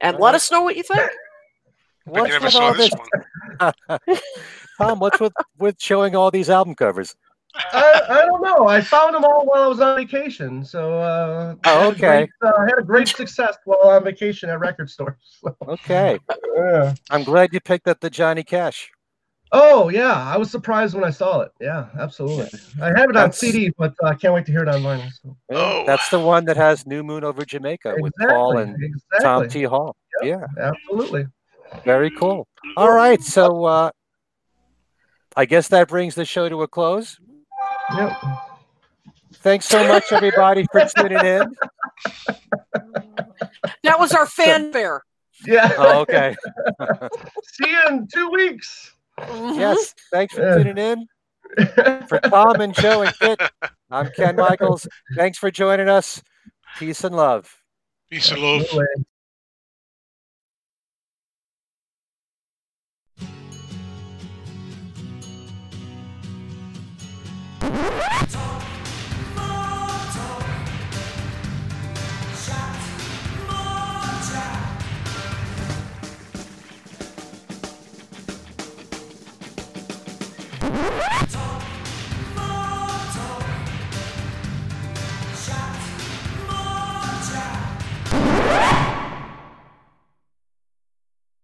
And let us know what you think. What's with all this this, one. Tom? What's with with showing all these album covers? I, I don't know. I found them all while I was on vacation. So uh, Oh, I had okay. great, uh, I had a great success while on vacation at record stores. So, Okay, yeah. I'm glad you picked up the Johnny Cash. Oh yeah, I was surprised when I saw it. Yeah, absolutely. I have it on CD, but uh, I can't wait to hear it on vinyl. So. Oh. That's the one that has New Moon over Jamaica with Paul and Tom. T. Hall. Yeah, Absolutely. very cool. All right, so uh, I guess that brings the show to a close. Yep. Thanks so much, everybody, for tuning in. That was our fanfare. Yeah. Oh, okay. See you in two weeks. Mhm. Yes, thanks for Yeah. tuning in. For Tom and Joe and Kit, I'm Ken Michaels. Thanks for joining us. Peace and love. Peace and love.